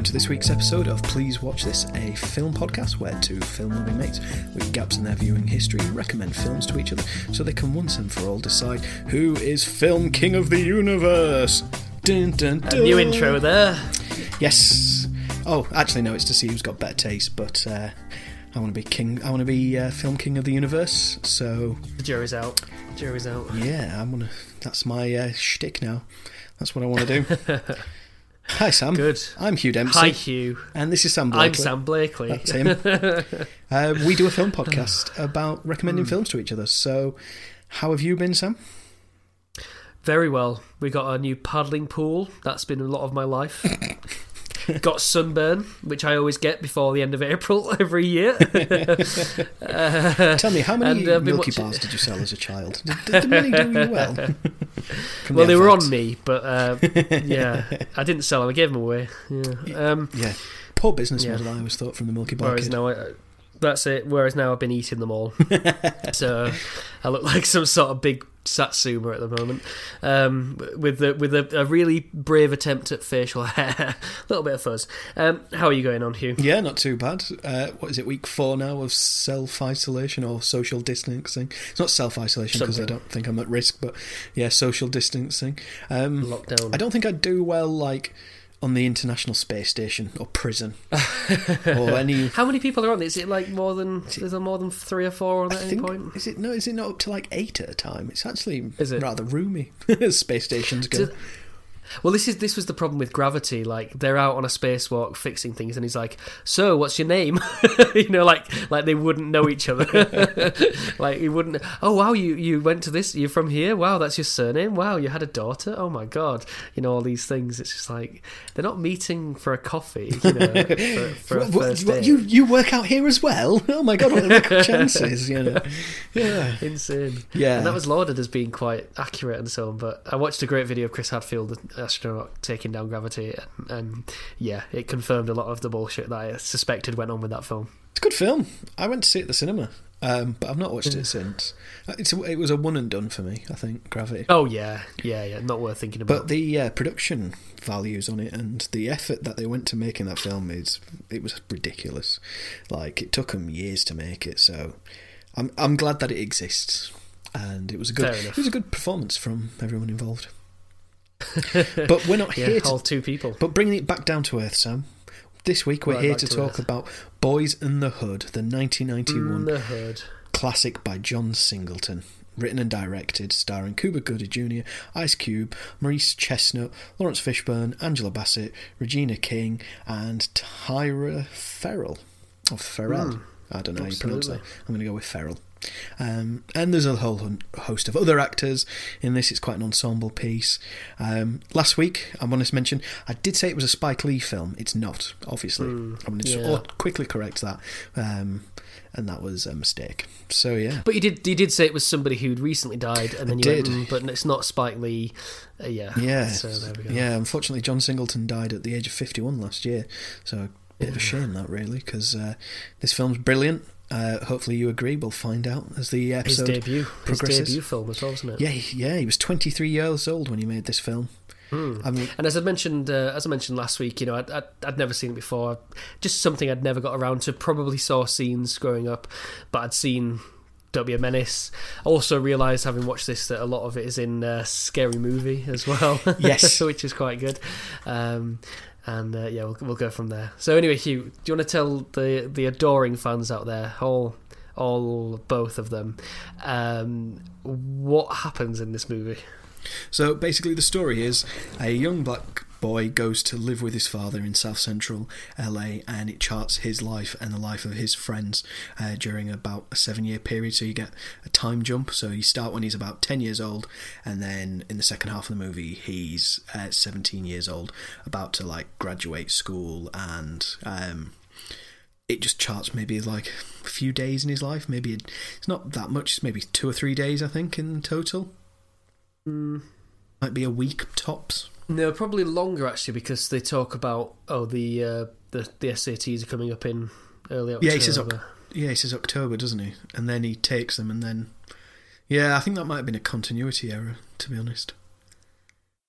welcome to this week's episode of Please Watch This, a film podcast where two film loving mates with gaps in their viewing history recommend films to each other so they can once and for all decide who is film king of the universe. Dun, dun, A dun. new intro there. Yes. Oh, actually, no, it's to see who's got better taste, but uh, I want to be king. I want to be uh, film king of the universe, so The jury's out. Jury's out. yeah, I'm gonna. That's my uh, shtick now. That's what I want to do. Hi, Sam. Good. I'm Hugh Dempsey. Hi, Hugh. And this is Sam Blakely. I'm Sam Blakely. That's him. uh, we do a film podcast about recommending films to each other. So, how have you been, Sam? Very well. We got a new paddling pool. That's been a lot of my life. got sunburn, which I always get before the end of April every year. Tell me, how many and, uh, Milky watching- Bars did you sell as a child? Did, did the money do you well? Well, the they were on me, but uh, yeah, I didn't sell them. I gave them away. Yeah. Um, Yeah. Poor business Yeah. model, I always thought, from the Milky Bar Whereas kid. now, I, that's it. Whereas now I've been eating them all, so I look like some sort of big satsuma at the moment, um, with the, with a, a really brave attempt at facial hair, a little bit of fuzz. Um, how are you going on, Hugh? Yeah, not too bad. Uh, what is it, week four now of self isolation or social distancing? It's not self isolation because I don't think I'm at risk, but yeah, social distancing. Um, Lockdown. I don't think I'd do well, like, on the International Space Station or prison or any. How many people are on? Is it like more than? Is there more than three or four on I at any point? is it no? Is it not up to like eight at a time? It's actually Is it? rather roomy. space stations go. Does- Well, this is this was the problem with gravity. Like they're out on a spacewalk fixing things, and he's like, "So, what's your name?" you know, like like they wouldn't know each other. like he wouldn't. Oh wow, you you went to this. You're from here. Wow, that's your surname. Wow, you had a daughter. Oh my god, you know all these things. It's just like they're not meeting for a coffee. You know, for, for What- what- you you work out here as well? Oh my god! What are the chances? You know, yeah, Insane. yeah. And that was lauded as being quite accurate and so on. But I watched a great video of Chris Hadfield, astronaut, taking down gravity, and, and yeah, it confirmed a lot of the bullshit that I suspected went on with that film. It's a good film. I went to see it at the cinema, um, but I've not watched it since. Uh, It's a, it was a one and done for me. I think Gravity. Oh yeah, yeah, yeah, not worth thinking about. But the uh, production values on it and the effort that they went to making that film is it was ridiculous. Like it took them years to make it, so I'm I'm glad that it exists, and it was a good it was a good performance from everyone involved. but we're not yeah, here to two people. But bringing it back down to earth, Sam. This week we're Right, here to to talk about Boyz n the Hood, the 1991 Mm, the hood. classic by John Singleton. Written and directed, starring Cuba Gooding Jr., Ice Cube, Morris Chestnut, Laurence Fishburne, Angela Bassett, Regina King, and Tyra Ferrell. Or Ferrell. Mm, I don't know how you pronounce that. I'm going to go with Ferrell. Um, and there's a whole host of other actors in this. It's quite an ensemble piece. Um, last week, I want to mention, I did say it was a Spike Lee film. It's not, obviously. I'm going to Hmm, yeah. quickly correct that. Um, and that was a mistake. So, yeah. But you did you did say it was somebody who'd recently died, and then you did. went, mm, but it's not Spike Lee. Uh, yeah, Yeah, So there we go. yeah. Unfortunately, John Singleton died at the age of fifty-one last year. So a bit of a shame that, really, because uh, this film's brilliant. Uh, hopefully, you agree. We'll find out as the His episode debut, his progresses. debut film as well, wasn't it? Yeah, yeah. He was twenty-three years old when he made this film. Hmm. I mean, And as I mentioned, uh, as I mentioned last week, you know, I'd, I'd, I'd never seen it before. Just something I'd never got around to. Probably saw scenes growing up, but I'd seen Don't Be a Menace. Also realised, having watched this, that a lot of it is in uh, Scary Movie as well. Yes. which is quite good. Um, and uh, yeah, we'll, we'll go from there. So anyway, Hugh, do you want to tell the the adoring fans out there, all all both of them, um, what happens in this movie? So basically, the story is a young black boy goes to live with his father in South Central LA, and it charts his life and the life of his friends uh, during about a seven-year period. So you get a time jump. So you start when he's about ten years old, and then in the second half of the movie, he's uh, seventeen years old, about to like graduate school, and um, it just charts maybe like a few days in his life. Maybe it's not that much. It's maybe two or three days, I think, in total. Might be a week tops. No, probably longer actually, because they talk about oh the uh, the the SATs are coming up in early October. Yeah, he says yeah, he says October, doesn't he? And then he takes them, and then yeah, I think that might have been a continuity error, to be honest.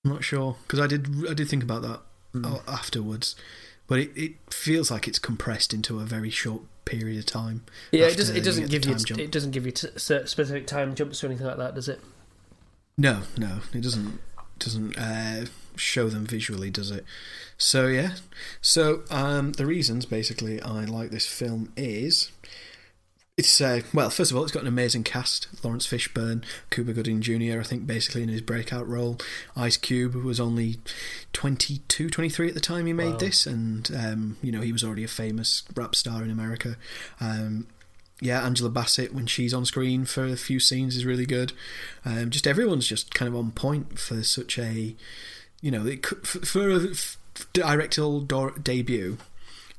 I'm not sure because I did I did think about that uh, afterwards, but it, it feels like it's compressed into a very short period of time. Yeah, it doesn't. It doesn't give you. jump. It doesn't give you t- specific time jumps or anything like that, does it? No, no, it doesn't doesn't uh, show them visually, does it? So yeah, so um, the reasons basically I like this film is it's uh, well, first of all, it's got an amazing cast: Laurence Fishburne, Cuba Gooding Jr. I think basically in his breakout role. Ice Cube was only 22, 23 at the time he made Wow. this, and um, you know he was already a famous rap star in America. Um, yeah, Angela Bassett when she's on screen for a few scenes is really good. Um, just everyone's just kind of on point for such a, you know, it, for, a directorial debut.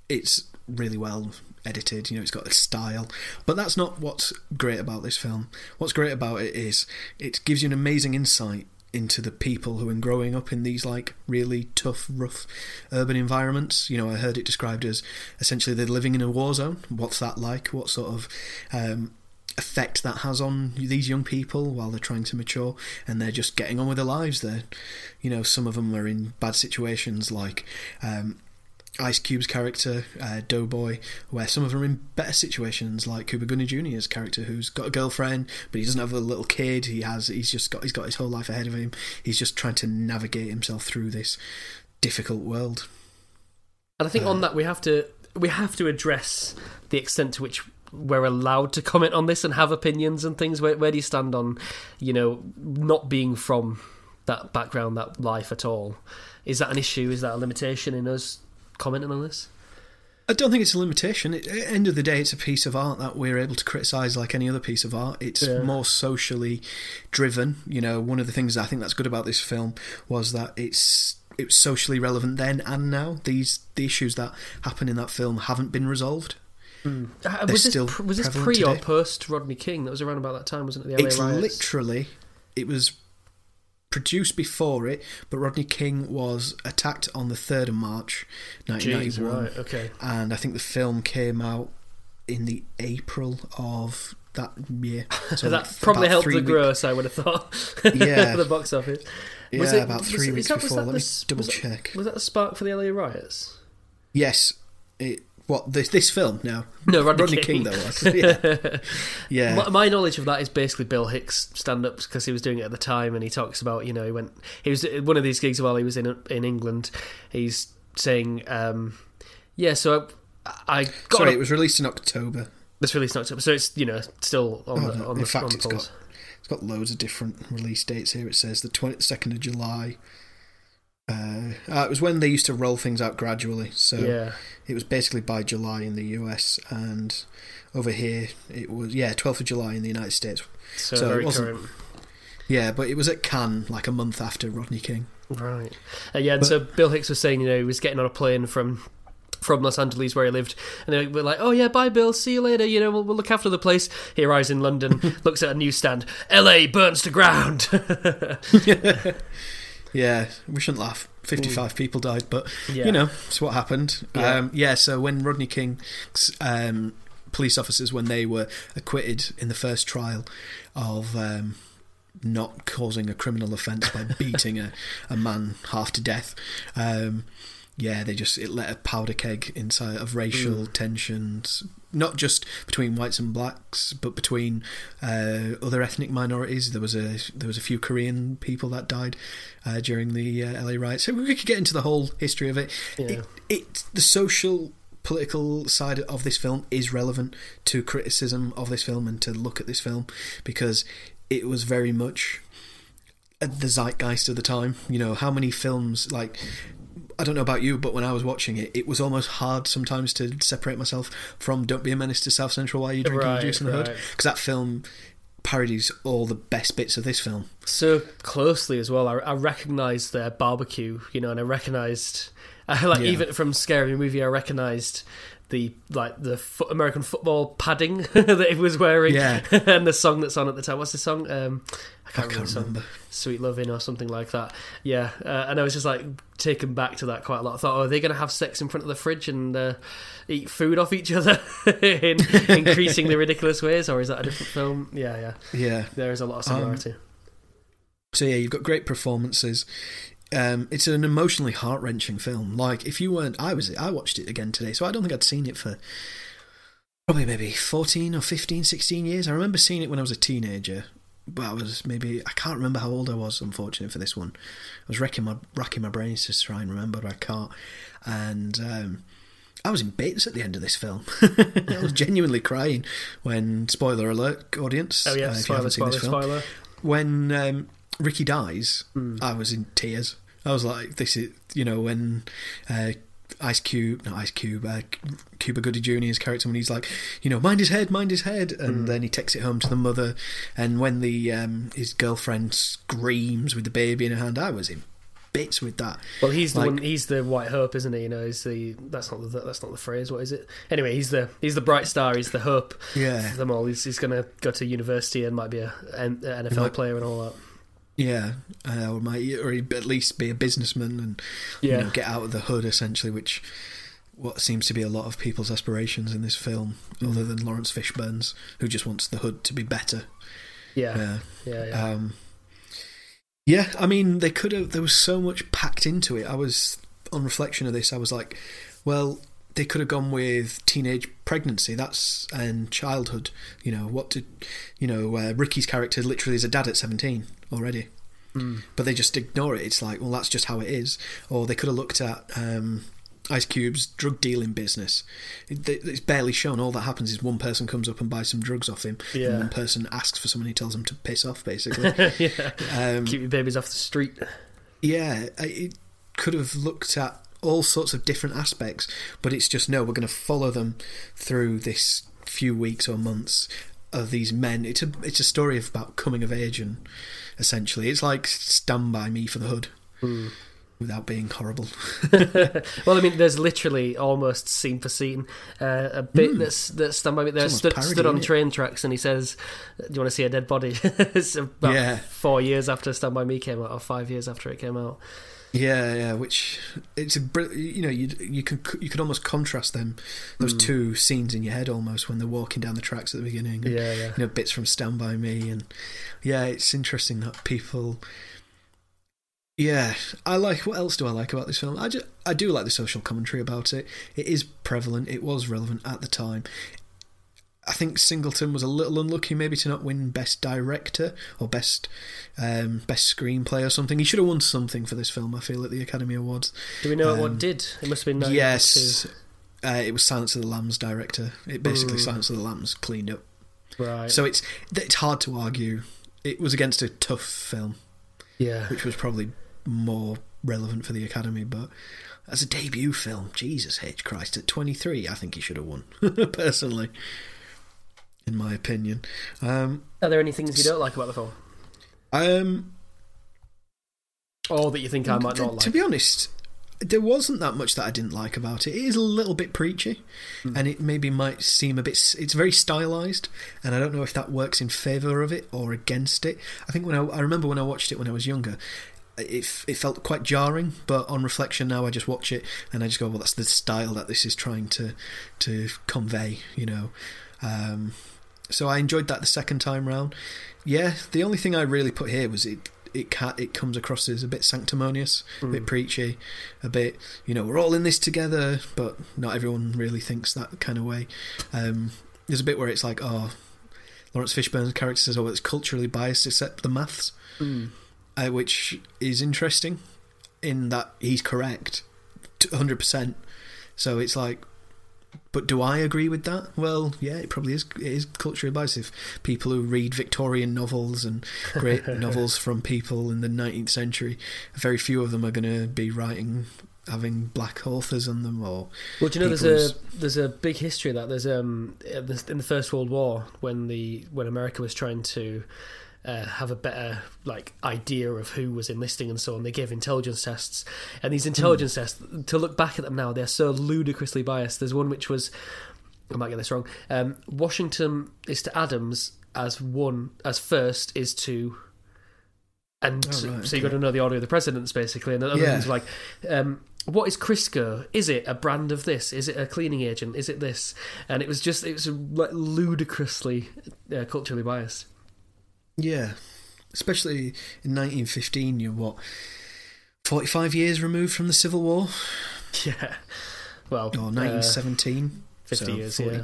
It's really well edited. You know, it's got a style, but that's not what's great about this film. What's great about it is it gives you an amazing insight into the people who are growing up in these like really tough, rough urban environments. You know, I heard it described as essentially they're living in a war zone. What's that like? What sort of um, effect that has on these young people while they're trying to mature and they're just getting on with their lives? They're, you know, some of them are in bad situations like. Um, Ice Cube's character, uh, Doughboy, where some of them are in better situations, like Cuba Gooding Jr.'s character, who's got a girlfriend, but he doesn't have a little kid. He has, he's just got, he's got his whole life ahead of him. He's just trying to navigate himself through this difficult world. And I think on that we have to we have to address the extent to which we're allowed to comment on this and have opinions and things. Where, where do you stand on, you know, not being from that background, that life at all? Is that an issue? Is that a limitation in us commenting on this? I don't think it's a limitation. At the end of the day, it's a piece of art that we're able to criticise like any other piece of art. It's Yeah. more socially driven. You know, one of the things I think that's good about this film was that it's it was socially relevant then and now. These the issues that happen in that film haven't been resolved. Uh, was this, still pr- was this pre or today. post Rodney King? That was around about that time, wasn't it? The LA it's riots? literally it was produced before it, but Rodney King was attacked on the third of March, 1991. Jeez, right? Okay. and I think the film came out in the April of that year. So that like probably helped the week- gross, I would have thought. Yeah. For the box office. Yeah, Was it- about three it- weeks that- before. Let the me double was that- check. Was that the spark for the LA riots? Yes, it. What this this film? No, No, Rodney, Rodney King, though was. Yeah, yeah. My, my knowledge of that is basically Bill Hicks stand ups because he was doing it at the time, and he talks about you know he went he was at one of these gigs while he was in in England. He's saying, um, yeah, so I, I got Sorry, a- it was released in October. this released in October, so it's you know still on Oh, the no, on in the, fact, on the it's got it's got loads of different release dates here. It says the twenty second of July. Uh, uh, it was when they used to roll things out gradually. So Yeah, it was basically by July in the US, and over here it was yeah twelfth of July in the United States. so, So it wasn't- current. Yeah, but it was at Cannes like a month after Rodney King. Right. Uh, yeah, and But- so Bill Hicks was saying, you know, he was getting on a plane from from Los Angeles where he lived, and they were like, "Oh yeah, bye, Bill. See you later. You know, we'll, we'll look after the place." He arrives in London, looks at a newsstand. L.A. burns to ground. Yeah, we shouldn't laugh. 55 people died, but yeah. you know, it's what happened. Yeah. Um, yeah, so when Rodney King's um, police officers, when they were acquitted in the first trial of um, not causing a criminal offence by beating a, a man half to death, um, yeah, they just it let a powder keg inside of racial tensions, not just between whites and blacks, but between uh, other ethnic minorities. There was a there was a few Korean people that died uh, during the uh, LA riots. So we could get into the whole history of it. Yeah. It, it the social political side of this film is relevant to criticism of this film and to look at this film because it was very much the zeitgeist of the time. You know, how many films like I don't know about you, but when I was watching it, it was almost hard sometimes to separate myself from "Don't Be a Menace to South Central While You're Drinking Right, Juice in the Hood" because that film parodies all the best bits of this film. so closely as well. I, I recognised their barbecue, you know, and I recognised, I like Yeah. even from Scary Movie, I recognised the like the fo- American football padding that he was wearing, Yeah. and the song that's on at the time. What's the song? Um, I I can't, remember. can't song. remember. Sweet Loving or something like that. Yeah, uh, and I was just like taken back to that quite a lot. I thought, oh, are they going to have sex in front of the fridge and uh, eat food off each other in increasingly ridiculous ways, or is that a different film? Yeah, yeah. Yeah. There is a lot of Um, similarity. So yeah, you've got great performances. Um, it's an emotionally heart wrenching film. Like if you weren't, I was, I watched it again today, so I don't think I'd seen it for probably maybe 14 or 15, 16 years. I remember seeing it when I was a teenager, but I was maybe I can't remember how old I was. Unfortunately for this one, I was racking my racking my brains to try and remember, but I can't. And um, I was in bits at the end of this film. I was genuinely crying when spoiler alert, audience. Oh yeah, uh, if you haven't seen spoiler, this film, spoiler. when um, Ricky dies, Hmm. I was in tears. I was like, "This is," you know, when uh, Ice Cube, not Ice Cube, uh, Cuba Goody Jr.'s character, when he's like, you know, mind his head, mind his head, and Hmm. then he takes it home to the mother, and when the um, his girlfriend screams with the baby in her hand, I was in bits with that. Well, he's the Like- one. He's the white hope, isn't he? You know, he's the. That's not the. That's not the phrase. What is it? Anyway, he's the. He's the bright star. He's the hope Yeah. them all. He's, he's going to go to university and might be a, an NFL might- player and all that. Yeah, uh, or might or at least be a businessman and you know, get out of the hood essentially, which what seems to be a lot of people's aspirations in this film, other than Laurence Fishburne's, who just wants the hood to be better. Yeah, Yeah, yeah, yeah. um, yeah. I mean, they could have. There was so much packed into it. I was on reflection of this. I was like, well, they could have gone with teenage pregnancy. That's and childhood. You know what did you know? Uh, Ricky's character literally is a dad at seventeen already but they just ignore it. It's like, well, that's just how it is. Or they could have looked at um, Ice Cube's drug dealing business. It, it's barely shown. All that happens is one person comes up and buys some drugs off him, Yeah. and one person asks for someone. He tells them to piss off, basically. yeah. um, Keep your babies off the street. yeah, it could have looked at all sorts of different aspects, but it's just no. We're going to follow them through this few weeks or months of these men. It's a it's a story of about coming of age and essentially it's like Stand by Me for the Hood. Without being horrible, Well, I mean, there's literally almost scene for scene uh, a bit that's that's stand by me. There. Stood, almost stood on train tracks, and he says, "Do you want to see a dead body?" it's about Yeah. four years after Stand by Me came out, or five years after it came out. Yeah, yeah. Which it's a you know you you can you could almost contrast them those hmm. two scenes in your head almost when they're walking down the tracks at the beginning. and, Yeah, yeah. you know bits from Stand by Me, and yeah, it's interesting that people. Yeah, I like. What else do I like about this film? I just, I do like the social commentary about it. It is prevalent. It was relevant at the time. I think Singleton was a little unlucky, maybe to not win Best Director or Best um, Best Screenplay or something. He should have won something for this film. I feel at the Academy Awards. Do we know Um, what did? It must have been yes, uh, it was Silence of the Lambs director. It basically Mm. Silence of the Lambs cleaned up. Right. So it's it's hard to argue. It was against a tough film, yeah. which was probably more relevant for the Academy. But as a debut film, Jesus H Christ, at 23, I think he should have won. personally, in my opinion. Um, Are there any things you don't like about the film, um, or that you think I might to, not like? to be honest, there wasn't that much that I didn't like about it. It is a little bit preachy, Hmm. and it maybe might seem a bit. It's very stylized, and I don't know if that works in favour of it or against it. I think when I, I remember when I watched it when I was younger, it it felt quite jarring. But on reflection now, I just watch it and I just go, well, that's the style that this is trying to to convey, you know. Um, so I enjoyed that the second time round. Yeah, the only thing I really put here was it. It ca it comes across as a bit sanctimonious, a bit preachy, a bit you know we're all in this together, but not everyone really thinks that kind of way. Um, there's a bit where it's like, oh, Laurence Fishburne's character says, oh, it's culturally biased except the maths, Mm. uh, which is interesting in that he's correct, 100%. So it's like, but do I agree with that? Well, yeah, it probably is. It is culturally biased. If people who read Victorian novels and great novels from people in the 19th century, very few of them are going to be writing having black authors on them or Well, do you know there's a there's a big history of that there's um in the First World War when the when America was trying to uh, have a better like idea of who was enlisting and so on. They gave intelligence tests, and these intelligence tests. To look back at them now, they're so ludicrously biased. There's one which was, I might get this wrong. Um, Washington is to Adams as one as first is to. And Oh, so, right, so you okay. got to know the order of the presidents, basically. And other Yeah. things like, um, what is Crisco? Is it a brand of this? Is it a cleaning agent? Is it this? And it was just, it was like ludicrously uh, culturally biased. Yeah, especially in 1915, you're what 45 years removed from the Civil War, Yeah. Well, or uh, 1917. 50 so years, 40 yeah.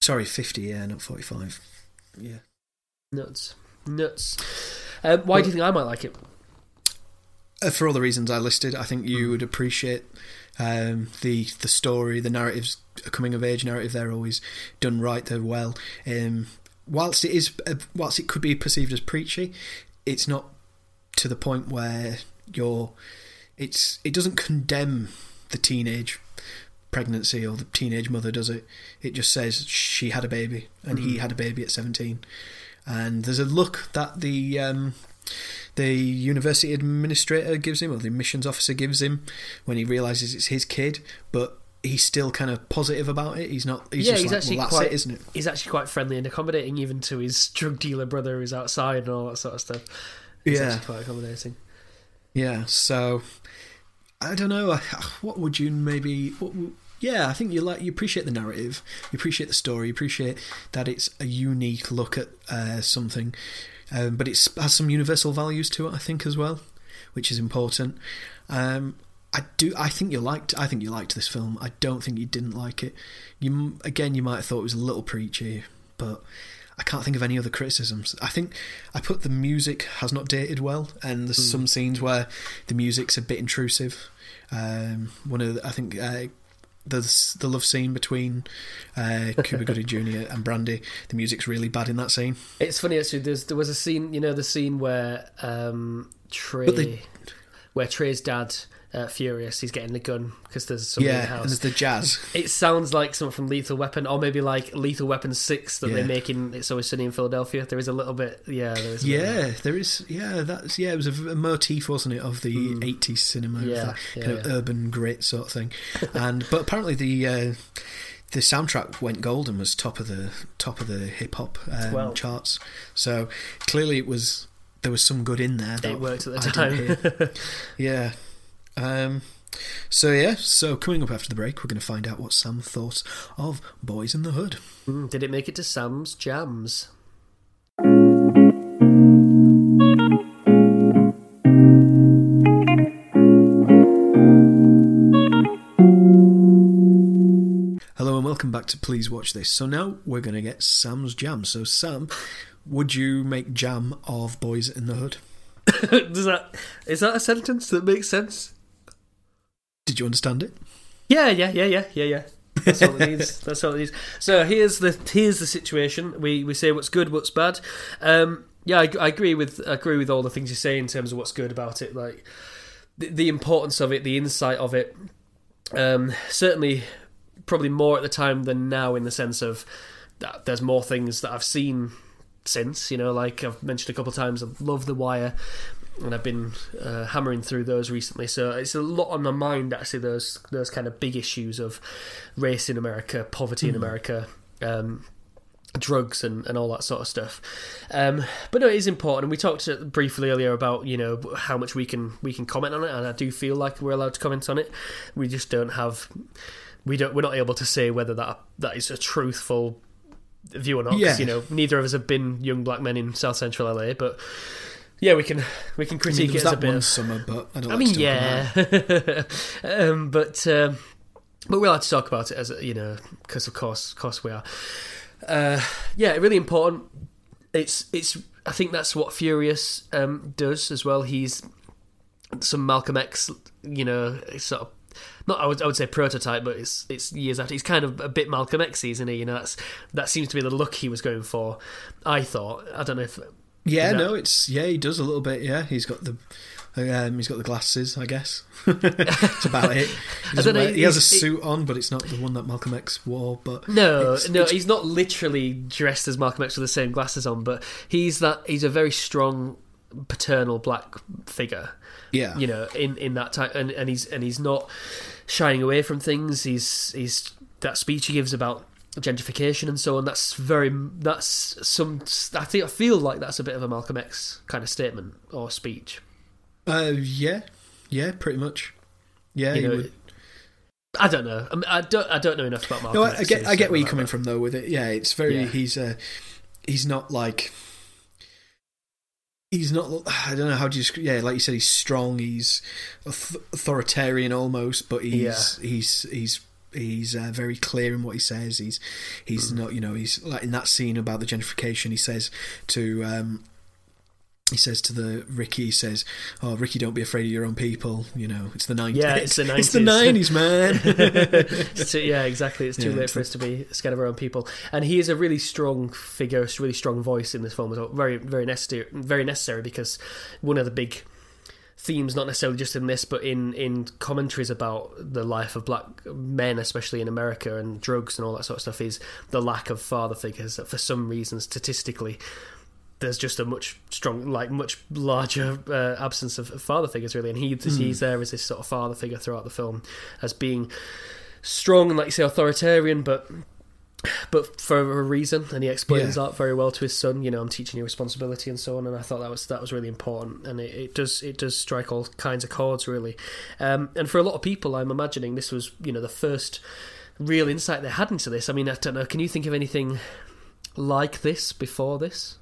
Sorry, 50, yeah, not 45. Yeah. Nuts. Nuts. Um, why do you think I might like it? Uh, for all the reasons I listed, I think you would appreciate um, the the story, the narratives, a coming of age narrative. They're always done right. They're well. Um, whilst it is, uh, whilst it could be perceived as preachy, it's not to the point where you're. It's it doesn't condemn the teenage pregnancy or the teenage mother, does it? It just says she had a baby and he had a baby at seventeen, and there's a look that the um, the university administrator gives him, or the admissions officer gives him, when he realizes it's his kid, but he's still kind of positive about it. He's not. He's Yeah, just he's like, actually well, that's quite- it, isn't it? He's actually quite friendly and accommodating, even to his drug dealer brother who's outside and all that sort of stuff. He's Yeah. quite accommodating. Yeah. So I don't know. What would you maybe? What, yeah, I think you like you appreciate the narrative, you appreciate the story, you appreciate that it's a unique look at uh, something, um, but it has some universal values to it. I think as well, which is important. Um, I do. I think you liked. I think you liked this film. I don't think you didn't like it. You again, you might have thought it was a little preachy, but I can't think of any other criticisms. I think I put the music has not dated well, and there's some scenes where the music's a bit intrusive. Um, one of the, I think uh, the the love scene between uh, Cuba Gooding Jr. and Brandi. The music's really bad in that scene. It's funny actually. There's there was a scene, you know, the scene where um, Trey, they- where Trey's dad, uh, furious, he's getting the gun because there's somebody in the yeah, and house. there's the jazz. It sounds like something from Lethal Weapon, or maybe like Lethal Weapon Six that they Yeah. make in It's Always Sunny in Philadelphia. There is a little bit, yeah, there is. A Yeah, there is. Yeah, that's yeah. It was a motif, wasn't it, of the '80s cinema. Yeah, yeah, kind of urban grit sort of thing. and but apparently the uh, the soundtrack went gold and was top of the top of the hip hop um, Well. charts. So clearly, it was there was some good in there. that It worked at the I time. yeah. Um, so yeah, so coming up after the break, we're going to find out what Sam thought of Boyz n the Hood. Mm, Did it make it to Sam's Jams? Hello and welcome back to Please Watch This. So now we're going to get Sam's jam. So Sam, would you make jam of Boyz n the Hood? Does that is that a sentence that makes sense? Did you understand it? Yeah, yeah, yeah, yeah, yeah, yeah. That's all it needs. That's all it needs. So here's the here's the situation. We we say what's good, what's bad. Um, yeah, I, I agree with I agree with all the things you say in terms of what's good about it, like the, the importance of it, the insight of it. Um, certainly, probably more at the time than now, in the sense of that there's more things that I've seen since. You know, like I've mentioned a couple of times, I love The Wire, and I've been uh, hammering through those recently. So it's a lot on my mind actually. Those those kind of big issues of race in America, poverty in America. Um, drugs and, and all that sort of stuff um, but no it is important and we talked uh, briefly earlier about you know how much we can we can comment on it and I do feel like we're allowed to comment on it we just don't have we don't we're not able to say whether that that is a truthful view or not. Yeah. you know neither of us have been young black men in South Central LA but yeah we can we can I mean, critique there was it as a that bit one of- summer, but I don't. I mean, to talk about it. yeah, um, but um, but we're allowed to talk about it as you know, because of course, of course we are. Uh, yeah, really important. It's it's. I think that's what Furious um, does as well. He's some Malcolm X, you know, sort of. Not, I would, I would say prototype, but it's it's years after. He's kind of a bit Malcolm X, isn't he? You know, that's that seems to be the look he was going for. I thought. I don't know if Yeah, you know- no, it's yeah, he does a little bit. Yeah, he's got the. Um, he's got the glasses, I guess. That's about it. He, know, he has a suit on, but it's not the one that Malcolm X wore. But No, It's- no, it's- he's not literally dressed as Malcolm X with the same glasses on, but he's that. He's a very strong paternal black figure, yeah, you know, in in that time, and, and he's and he's not shying away from things. He's he's that speech he gives about gentrification and so on. That's very that's some. I think I feel like that's a bit of a Malcolm X kind of statement or speech. uh, yeah, yeah, pretty much. Yeah, You know. I don't know. I, mean, I don't. I don't know enough about Malcolm. No, I, X I to get, I get where you're coming that. from though with it. Yeah, it's very. Yeah. He's uh, he's not like. he's not. I don't know how do you. Yeah, like you said, he's strong. He's authoritarian almost, but he's Yeah. he's he's he's uh, very clear in what he says. He's he's not. You know, he's like in that scene about the gentrification. He says to. Um, he says to the Ricky, he says, "Oh, Ricky, don't be afraid of your own people. You know, it's the nineties. Yeah, it's the 90s. It's the 90s. man. Too- yeah, exactly. It's too Yeah, late it's for us to be scared of our own people. And he is a really strong figure, a really strong voice in this film as well. Very, very necessary. Very necessary because one of the big themes, not necessarily just in this, but in in commentaries about the life of black men, especially in America, and drugs and all that sort of stuff, is the lack of father figures. That for some reason, statistically. There's just a much strong, like much larger uh, absence of father figures, really, and he he's there as this sort of father figure throughout the film, as being strong and like you say authoritarian but but for a reason and he explains Yeah. that very well to his son you know i'm teaching you responsibility and so on and i thought that was that was really important and it, it does it does strike all kinds of chords really. Um, and for a lot of people i'm imagining this was you know the first real insight they had into this. I mean i don't know can you think of anything like this before this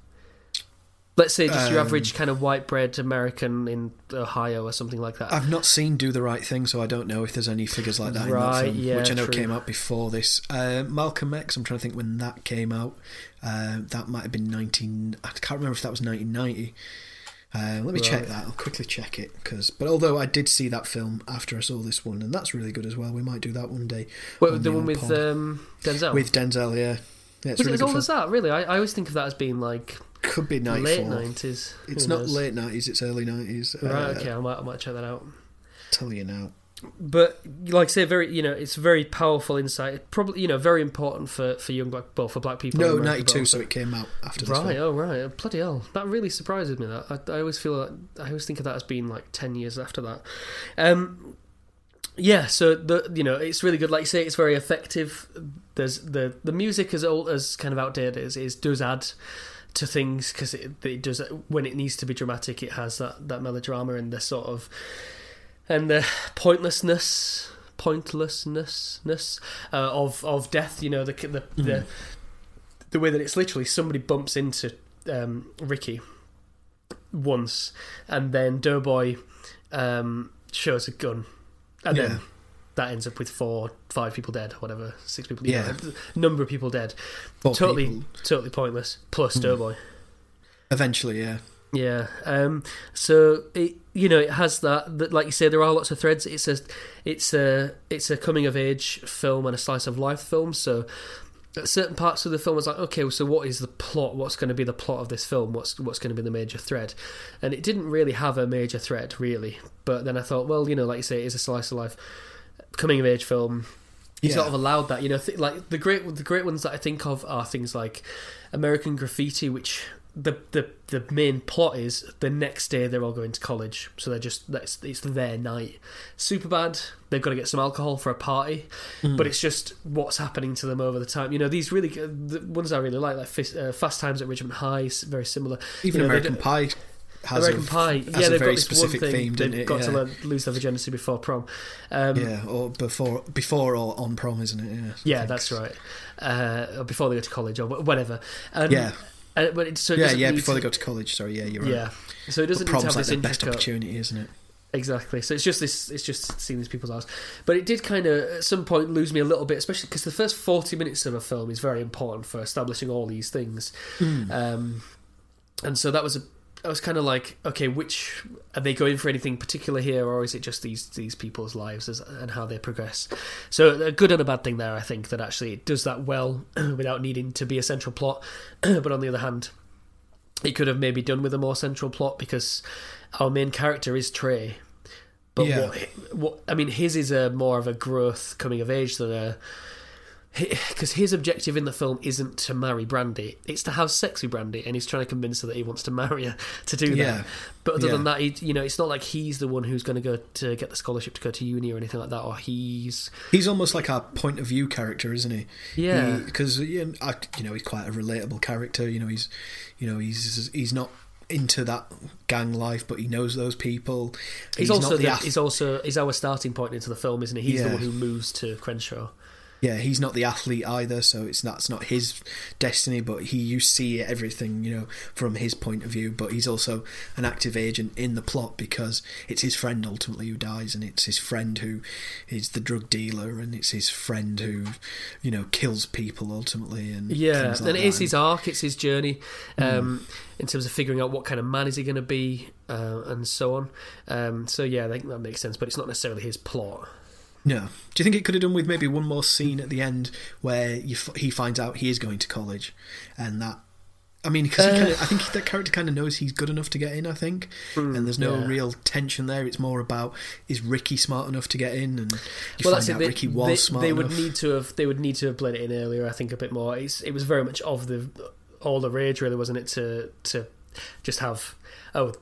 let's say just your Um, average kind of white bread american in ohio or something like that I've not seen Do the Right Thing, so I don't know if there's any figures like that in Right, that film, yeah, which I know true. came out before this. Uh, Malcolm X, I'm trying to think when that came out. Uh, that might have been 19. I can't remember if that was 1990. Uh, let me check that. I'll quickly check it. Cause, but although I did see that film after I saw this one, and that's really good as well. We might do that one day. What, on the one with um, denzel with Denzel, yeah. Yeah, it's Was really it as old as that? Really, I, I always think of that as being like Could be 94. late nineties. It's not late 90s, it's early 90s. Right. Uh, Okay. I might I might check that out. Tell you now. But like I say, very you know, it's very powerful insight. Probably you know, very important for for young black, well, for black people. No, 92, so it came out after Right. film. Oh, right. Bloody hell. That really surprises me. That I, I always feel like I always think of that as being like ten years after that. Um. Yeah, so the you know it's really good. Like you say, it's very effective. There's the the music as old as kind of outdated as is does add to things because it, it does when it needs to be dramatic. It has that that melodrama and the sort of and the pointlessness pointlessness uh, of of death. You know the the, the the way that it's literally somebody bumps into um, Ricky once, and then Doughboy um, shows a gun, and Yeah. then that ends up with four, five people dead, whatever, six people, Yeah. yeah, number of people dead. Four totally, people. totally pointless. Plus Hmm. Doughboy. Eventually, yeah. Yeah. Um, so it, you know, it has that, that. Like you say, there are lots of threads. It's a, it's a, it's a coming of age film and a slice of life film. So certain parts of the film, I was like, okay, so what is the plot? What's going to be the plot of this film? What's what's going to be the major thread? And it didn't really have a major thread, really. But then I thought, well, you know, like you say, it is a slice of life coming of age film he Yeah. sort of allowed that. You know, th- like the great the great ones that I think of are things like American Graffiti, which the the the main plot is the next day they're all going to college, so they're just that's it's their night. Superbad. They've got to get some alcohol for a party, Hmm. but it's just what's happening to them over the time. You know, these really the ones I really like, like uh, Fast Times at Ridgemont High, very similar. Even You know, American Pie American a, Pie, has yeah, a they've very got this specific one thing. theme, they've it? got yeah. to learn, lose their virginity before prom. Um, yeah, or before, before or on prom, isn't it? Yeah, Yeah, that's right. Uh, before they go to college or whatever. And, Yeah, uh, but it, so it yeah, yeah. Before to- they go to college. Sorry, yeah, you're right. Yeah. So it doesn't But prom's like the best opportunity, isn't it? Exactly. So it's just this. It's just seeing these people's eyes. But it did kind of at some point lose me a little bit, especially because the first forty minutes of a film is very important for establishing all these things. Hmm. Um, and so that was a. I was kind of like, okay, which are they going for anything particular here, or is it just these these people's lives as, and how they progress? So a good and a bad thing there, I think that actually it does that well without needing to be a central plot. but on the other hand, it could have maybe done with a more central plot because our main character is Trey. But Yeah. what, what I mean, his is a more of a growth coming of age than a because his objective in the film isn't to marry Brandi; it's to have sex with Brandi, and he's trying to convince her that he wants to marry her to do Yeah. that. But other Yeah. than that, he, you know, it's not like he's the one who's going to go to get the scholarship to go to uni or anything like that, or he's He's almost like our point of view character, isn't he? yeah, Because you know he's quite a relatable character. You know he's, you know he's he's not into that gang life, but he knows those people. he's, also not the, ath- he's also he's our starting point into the film, isn't he? He's the one who moves to Crenshaw. Yeah, he's not the athlete either, so it's not it's not his destiny. But he you see everything, you know, from his point of view. But he's also an active agent in the plot because it's his friend ultimately who dies, and it's his friend who is the drug dealer, and it's his friend who, you know, kills people ultimately. And Yeah, like and it is his arc, it's his journey um, in terms of figuring out what kind of man is he going to be uh, and so on. Um, so yeah, I think that makes sense, but it's not necessarily his plot. No. Do you think it could have done with maybe one more scene at the end where you, f- he finds out he is going to college, and that? I mean, because Uh, I think that character kind of knows he's good enough to get in. I think, and there's no yeah. real tension there. It's more about is Ricky smart enough to get in, and well, find that's it. They, Ricky was they, smart they enough. would need to have they would need to have played it in earlier. I think a bit more. It's, it was very much of the all the rage, really, wasn't it? To to just have oh,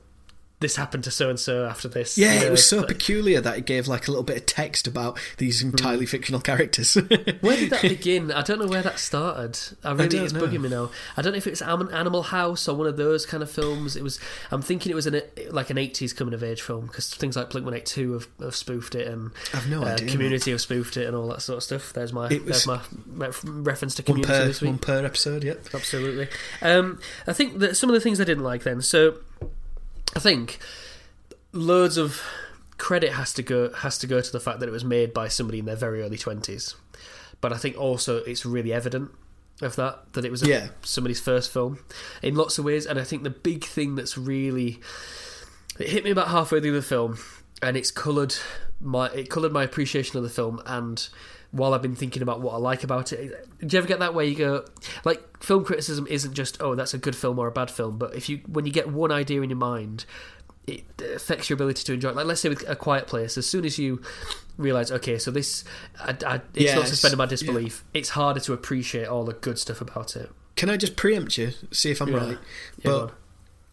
this happened to so and so after this. yeah, it was so peculiar that it gave like a little bit of text about these Hmm. entirely fictional characters. Where did that begin? I don't know where that started. I really, don't it's know. bugging me now. I don't know if it's Animal House or one of those kind of films. It was. I'm thinking it was an like an 80s coming of age film because things like Blink One Eight Two have, have spoofed it and I've no uh, idea. Community have spoofed it and all that sort of stuff. There's my there's my reference to one Community per this week. one per episode. Yep. Absolutely. Um, I think that some of the things I didn't like then. So, I think loads of credit has to go has to go to the fact that it was made by somebody in their very early twenties. But I think also it's really evident of that that it was a, Yeah. somebody's first film in lots of ways. And I think the big thing that's really it hit me about halfway through the film, and it's coloured my it coloured my appreciation of the film. And while I've been thinking about what I like about it, do you ever get that way you go like film criticism isn't just oh that's a good film or a bad film, but if you when you get one idea in your mind. It affects your ability to enjoy it. Like, let's say with A Quiet Place, as soon as you realize, okay, so this, I, I, it's Yeah, not suspending my yeah. disbelief. It's harder to appreciate all the good stuff about it. Can I just preempt you? See if I'm Yeah. right. Yeah, but.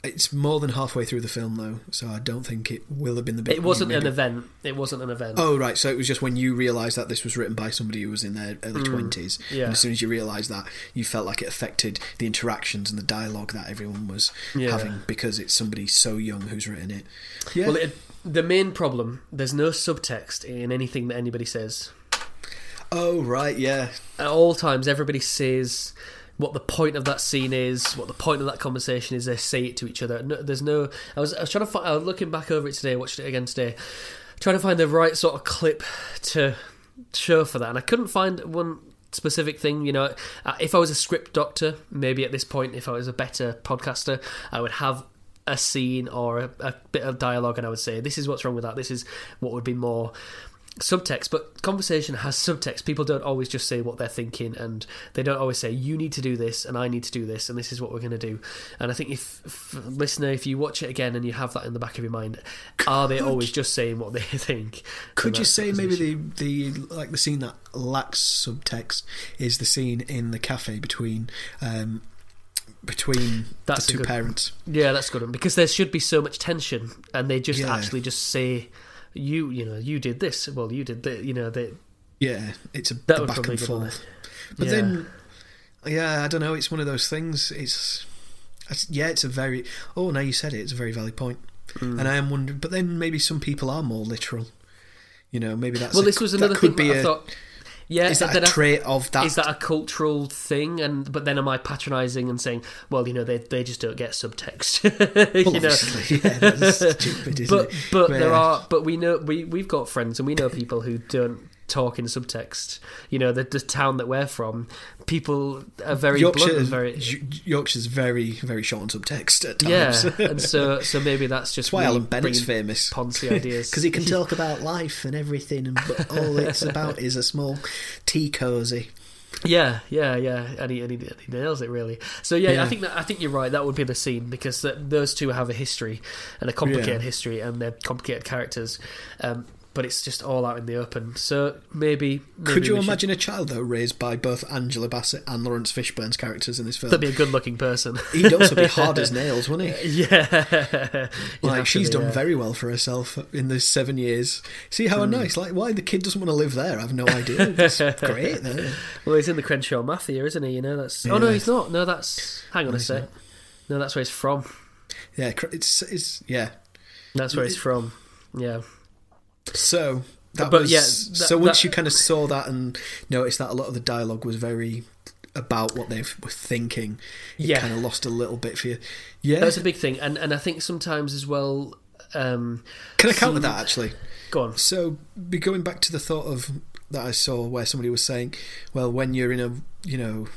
It's more than halfway through the film though, so I don't think it will have been the bit. It wasn't an event. It wasn't an event. Oh right, so it was just when you realised that this was written by somebody who was in their early twenties, Mm, yeah. and as soon as you realised that, you felt like it affected the interactions and the dialogue that everyone was Yeah. having because it's somebody so young who's written it. Yeah, Well, it, the main problem there's no subtext in anything that anybody says. oh right, yeah, At all times, everybody says what the point of that scene is, what the point of that conversation is. They say it to each other. No, there's no. I was, I was trying to find. I was looking back over it today. Watched it again today. Trying to find the right sort of clip to show for that, and I couldn't find one specific thing. You know, Uh, if I was a script doctor, maybe at this point, if I was a better podcaster, I would have a scene or a, a bit of dialogue, and I would say, "This is what's wrong with that. This is what would be more." Subtext but conversation has subtext people don't always just say what they're thinking and they don't always say you need to do this and i need to do this and this is what we're going to do and i think if, if listener if you watch it again and you have that in the back of your mind are they always just saying what they think Could you say maybe the, the like the scene that lacks subtext is the scene in the cafe between um, between That's the two good- parents? yeah that's good one because there should be so much tension and they just Yeah. actually just say you you know you did this well you did that you know they Yeah, it's a That back and forth. But Yeah. then, yeah, I don't know. It's one of those things. It's, it's yeah, it's a very. Oh, now you said it. It's a very valid point. Mm. And I am wondering, but then maybe some people are more literal. You know, maybe that's. well a- this was that another could thing be I a- thought yeah Is that a trait of that? is that a cultural thing? And but then am i patronizing and saying well you know they they just don't get subtext you know? Yeah, that's stupid, but but there are but we know we we've got friends and we know people who don't talk in subtext you know the, the town that we're from people are very blunt Yorkshire, and very Yorkshire's very, very short on subtext at yeah and so so maybe that's just That's why Alan Bennett's famous. poncy ideas Because he can talk about life and everything, and but all it's about is a small tea cosy. Yeah, yeah, yeah, and he, and he, and he nails it really. So yeah, Yeah. I think that I think you're right. That would be the scene because th those two have a history and a complicated Yeah. history, and they're complicated characters. Um, but it's just all out in the open. So maybe, maybe Could you we should- imagine a child though raised by both Angela Bassett and Laurence Fishburne's characters in this film? that'd be a good-looking person? He'd also be hard as nails, wouldn't he? yeah, Like she's be, done yeah. very well for herself in the seven years. See how Hmm. nice. Like why the kid doesn't want to live there? I've no idea. It's great. Though. Well, he's in the Crenshaw Mafia, isn't he? You know that's. Oh no, he's not. No, that's. Hang on a sec. not. No, that's where he's from. Yeah, it's it's yeah. That's where he's from. Yeah. So that But was yeah, so once that- you kind of saw that and noticed that a lot of the dialogue was very about what they were thinking, it Yeah. kind of lost a little bit for you. Yeah, That's a big thing, and and I think sometimes as well. Um, can I counter some- that actually? go on. So, be going back to the thought of that I saw where somebody was saying, well, when you're in a, you know,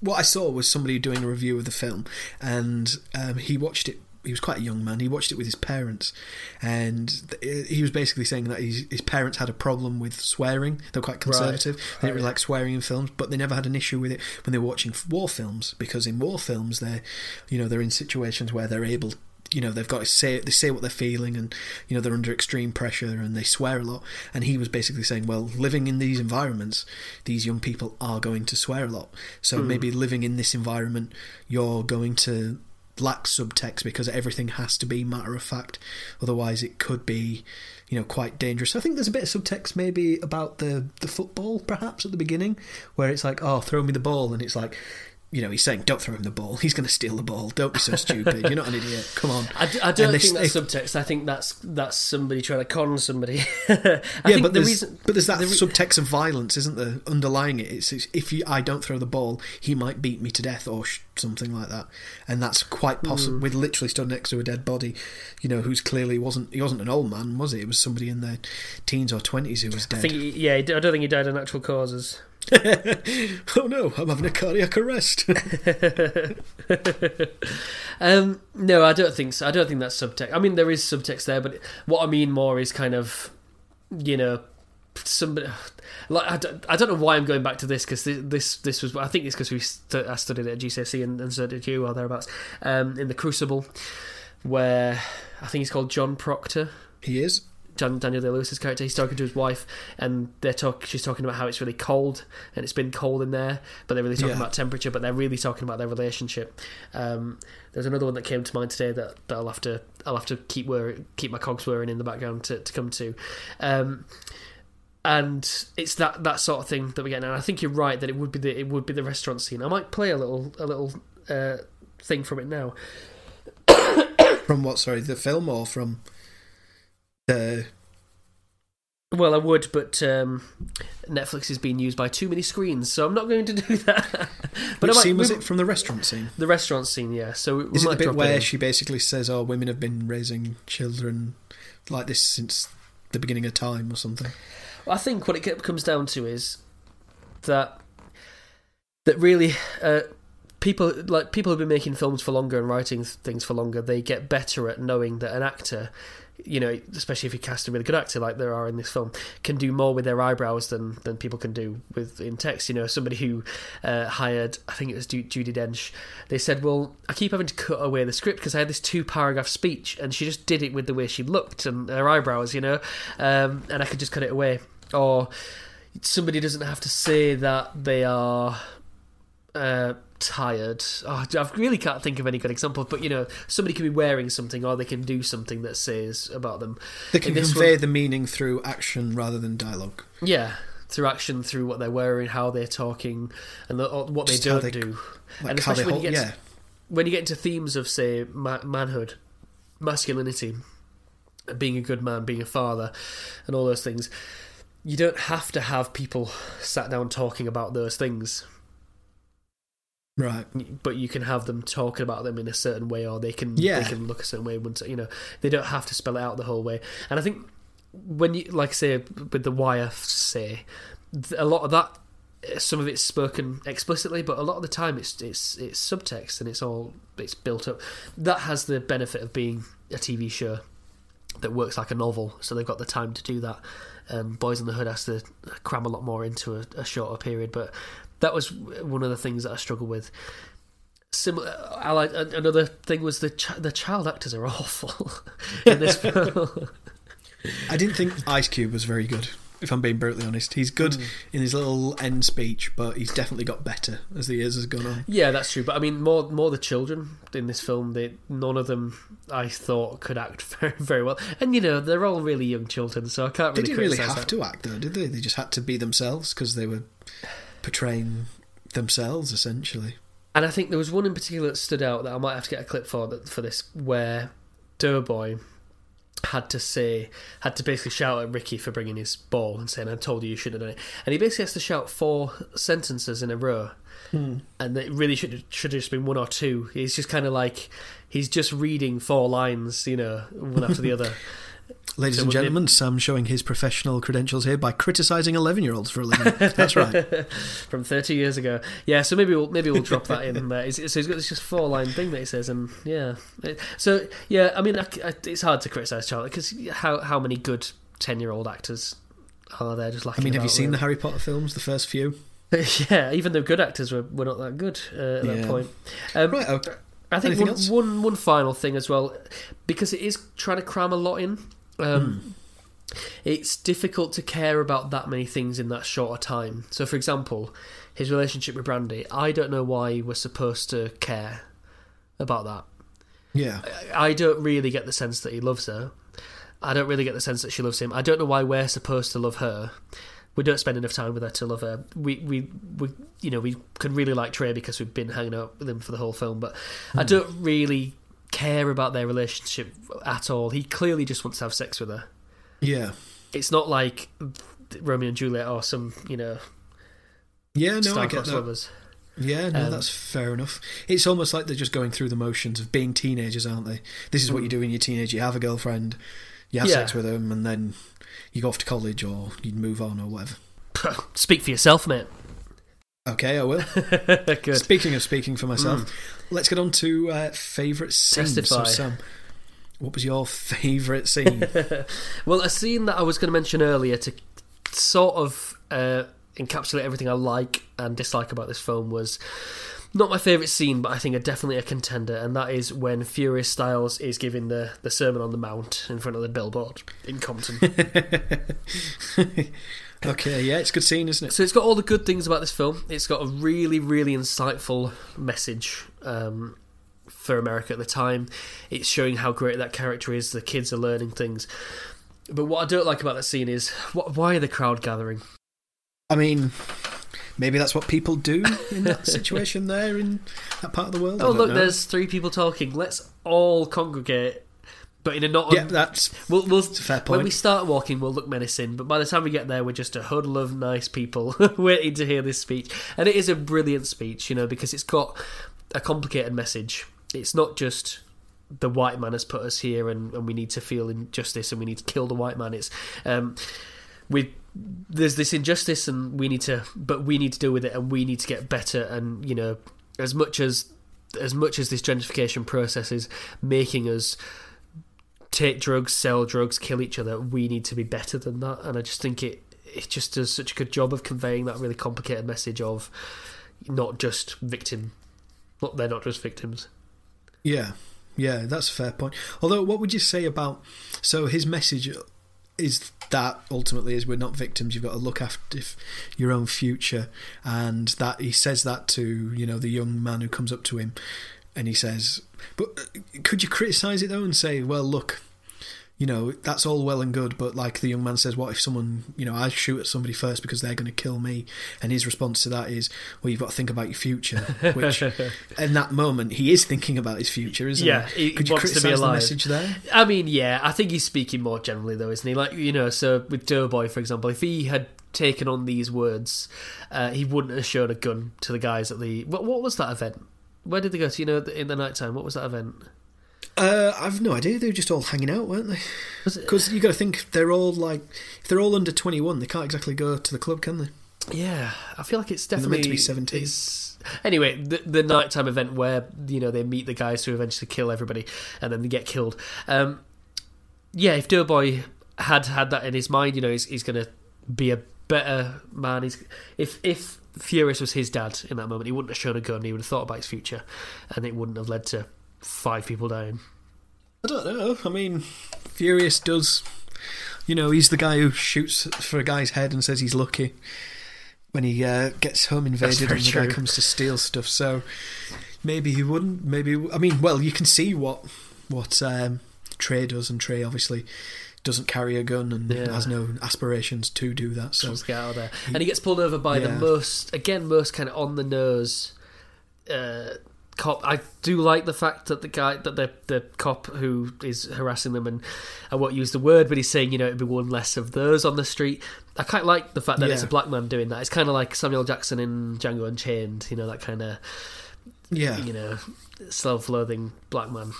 what I saw was somebody doing a review of the film, and um, he watched it. He was quite a young man. He watched it with his parents, and th- he was basically saying that his, his parents had a problem with swearing. They were quite conservative. They didn't really like swearing in films, but they never had an issue with it when they were watching war films because in war films they're, you know, they're in situations where they're able you know they've got to say they say what they're feeling and you know they're under extreme pressure and they swear a lot and he was basically saying well living in these environments these young people are going to swear a lot so hmm. maybe living in this environment you're going to lack subtext because everything has to be matter of fact otherwise it could be you know quite dangerous. I think there's a bit of subtext maybe about the the football perhaps at the beginning where it's like oh throw me the ball and it's like you know, he's saying, "Don't throw him the ball. He's going to steal the ball. Don't be so stupid. You're not an idiot. Come on." I, d- I don't And they- think that's subtext. I think that's that's somebody trying to con somebody. Yeah, think but the there's, reason, but there's that the re- subtext of violence, isn't there? Underlying it, it's, it's if you, I don't throw the ball, he might beat me to death or sh- something like that, and that's quite possible. Hmm. We'd literally stood next to a dead body, you know, who's clearly wasn't he wasn't an old man, was he? It was somebody in their teens or twenties who was dead. I think, yeah, I don't think he died of natural causes. oh no, I'm having a cardiac arrest. Um, no, I don't think so. I don't think that's subtext. I mean, there is subtext there, but what I mean more is kind of, you know, somebody. Like I don't, I don't know why I'm going back to this because this, this this was I think it's because we st- I studied it at GCSE and, and so did you or thereabouts um, in the Crucible where I think he's called John Proctor he is. Dan- Daniel Day Lewis's character. He's talking to his wife, and they're talk. She's talking about how it's really cold, and it's been cold in there. But they're really talking Yeah. about temperature. But they're really talking about their relationship. Um, there's another one that came to mind today that, that I'll have to I'll have to keep keep my cogs whirring in the background to, to come to. Um, and it's that that sort of thing that we get now. I think you're right that it would be the it would be the restaurant scene. I might play a little a little uh, thing from it now. From what? Sorry, the film or from Well, I would, but um, Netflix is being used by too many screens, so I'm not going to do that. but Which might, scene was we- it from the restaurant scene? The restaurant scene, yeah. So we, we Is it might the bit where in. she basically says, "Oh, women have been raising children like this since the beginning of time" or something? I think what it comes down to is that that really uh, people like people who've been making films for longer and writing th- things for longer, they get better at knowing that an actor, you know, especially if you cast a really good actor like there are in this film, can do more with their eyebrows than than people can do with in text. You know, somebody who uh, hired, I think it was Ju- Judi Dench. They said, "Well, I keep having to cut away the script because I had this two paragraph speech, and she just did it with the way she looked and her eyebrows, you know, um, and I could just cut it away." Or somebody doesn't have to say that they are uh, tired. Oh, I really can't think of any good examples, but you know, somebody can be wearing something or they can do something that says about them. They can convey one- the meaning through action rather than dialogue. Yeah, through action, through what they're wearing, how they're talking, and the, uh, what they Just how don't they- do. Like and they especially when hold, you get yeah, to, when you get into themes of say ma- manhood, masculinity, being a good man, being a father, and all those things. You don't have to have people sat down talking about those things. Right. but you can have them talking about them in a certain way, or they can Yeah. they can look a certain way. Once you know, they don't have to spell it out the whole way. And I think when you like say with the wire, say a lot of that, eh, some of it's spoken explicitly, but a lot of the time it's it's it's subtext and it's all it's built up. That has the benefit of being a TV show that works like a novel, so they've got the time to do that. Um, Boyz n the Hood has to cram a lot more into a, a shorter period, but that was one of the things that I struggle with. Similar, I like another thing was the ch- the child actors are awful in this film. I didn't think Ice Cube was very good. If I'm being brutally honest, he's good Hmm. in his little end speech, but he's definitely got better as the years has gone on. yeah, that's true. But I mean, more more the children in this film. They none of them I thought could act very very well. And you know, they're all really young children, so I can't They really didn't really have that. to act though, did they? They just had to be themselves because they were portraying themselves essentially. And I think there was one in particular that stood out that I might have to get a clip for that for this, where Doughboy had to say, had to basically shout at Ricky for bringing his ball and saying, "I told you you shouldn't have done it." And he basically has to shout four sentences in a row, hmm. and it really should should have just been one or two. He's just kind of like he's just reading four lines, you know, one after the other. Ladies So and gentlemen, Sam showing his professional credentials here by criticising 11 year olds for a living. That's right. from 30 years ago. Yeah, so maybe we'll maybe we'll drop that in there. It's, so he's got this just four line thing that he says, and yeah. So yeah, I mean, I, I, it's hard to criticize Charlie because how how many good 10 year old actors are there just like I mean, have you seen the? Harry Potter films, the first few? yeah, even though good actors were, were not that good uh, at that point. Um, Right, okay. I think one, one one final thing as well, because it is trying to cram a lot in. Um, It's difficult to care about that many things in that short a time. So, for example, his relationship with Brandi, I don't know why we're supposed to care about that. Yeah. I don't really get the sense that he loves her. I don't really get the sense that she loves him. I don't know why we're supposed to love her. We don't spend enough time with her to love her. We we, we you know we can really like Trey because we've been hanging out with him for the whole film, but I don't really care about their relationship at all. He clearly just wants to have sex with her. Yeah. It's not like Romeo and Juliet or some you know Yeah, no, I get that. lovers. Yeah, no, Um, that's fair enough. It's almost like they're just going through the motions of being teenagers, aren't they? This is what you do when you're a. You have a girlfriend, you have Yeah. sex with them, and then you go off to college or you move on or whatever. Speak for yourself, mate. Okay, I will. Good. Speaking of speaking for myself, let's get on to uh, favourite scenes. Testify. So, Sam, what was your favourite scene? Well, a scene that I was going to mention earlier to sort of uh, encapsulate everything I like and dislike about this film was not my favourite scene, but I think a definitely a contender, and that is when Furious Styles is giving the, the Sermon on the Mount in front of the billboard in Compton. okay, yeah, it's a good scene, isn't it? so it's got all the good things about this film. It's got a really, really insightful message. Um, for America at the time, it's showing how great that character is. The kids are learning things, but what I don't like about that scene is what, why are the crowd gathering? I mean, maybe that's what people do in that situation there in that part of the world. Oh look, know. there's three people talking. Let's all congregate, but in a not. yeah, that's we'll, we'll, a fair when we start walking, we'll look menacing, but by the time we get there, we're just a huddle of nice people waiting to hear this speech. And it is a brilliant speech, you know, because it's got a complicated message. It's not just the white man has put us here, and, and we need to feel injustice, and we need to kill the white man. It's um, we there's this injustice, and we need to, but we need to deal with it, and we need to get better. And you know, as much as as much as this gentrification process is making us take drugs, sell drugs, kill each other, we need to be better than that. And I just think it it just does such a good job of conveying that really complicated message of not just victim, not they're not just victims. Yeah, yeah, that's a fair point. Although, what would you say about so his message is that ultimately is we're not victims. You've got to look after your own future, and that he says that to you know the young man who comes up to him, and he says, "But uh, could you criticise it though and say, well, look." You know that's all well and good, but like the young man says, "What if someone, you know, I shoot at somebody first because they're going to kill me?" And his response to that is, "Well, you've got to think about your future." Which, in that moment, he is thinking about his future, isn't Yeah, he? he Could you wants to be criticise the message there? I mean, yeah, I think he's speaking more generally though, isn't he? Like you know, so with Doughboy, for example, if he had taken on these words, uh, he wouldn't have shown a gun to the guys at the what, what was that event? Where did they go to? You know, in the night time, what was that event? Uh, I've no idea. They were just all hanging out, weren't they? Because you got to think they're all like, if they're all under twenty-one, they can't exactly go to the club, can they? Yeah, I feel like it's they're definitely meant to be 17. Anyway, the, the nighttime event where you know they meet the guys who eventually kill everybody, and then they get killed. Um, yeah, if Doughboy had had that in his mind, you know, he's, he's going to be a better man. He's if if Furious was his dad in that moment, he wouldn't have shown a gun. He would have thought about his future, and it wouldn't have led to five people dying. I don't know. I mean, Furious does. You know, he's the guy who shoots for a guy's head and says he's lucky when he uh, gets home invaded and the guy comes to steal stuff. So maybe he wouldn't. Maybe I mean, well, you can see what what um, Trey does, and Trey obviously doesn't carry a gun and Yeah. has no aspirations to do that. So get out of there. And he gets pulled over by the most, again, most kind of on the nose uh, cop. I do like the fact that the guy that the the cop who is harassing them and I won't use the word, but he's saying you know it'd be one less of those on the street. I quite like the fact that it's a black man doing that. It's kind of like Samuel Jackson in Django Unchained. You know that kind of Yeah. you know self-loathing black man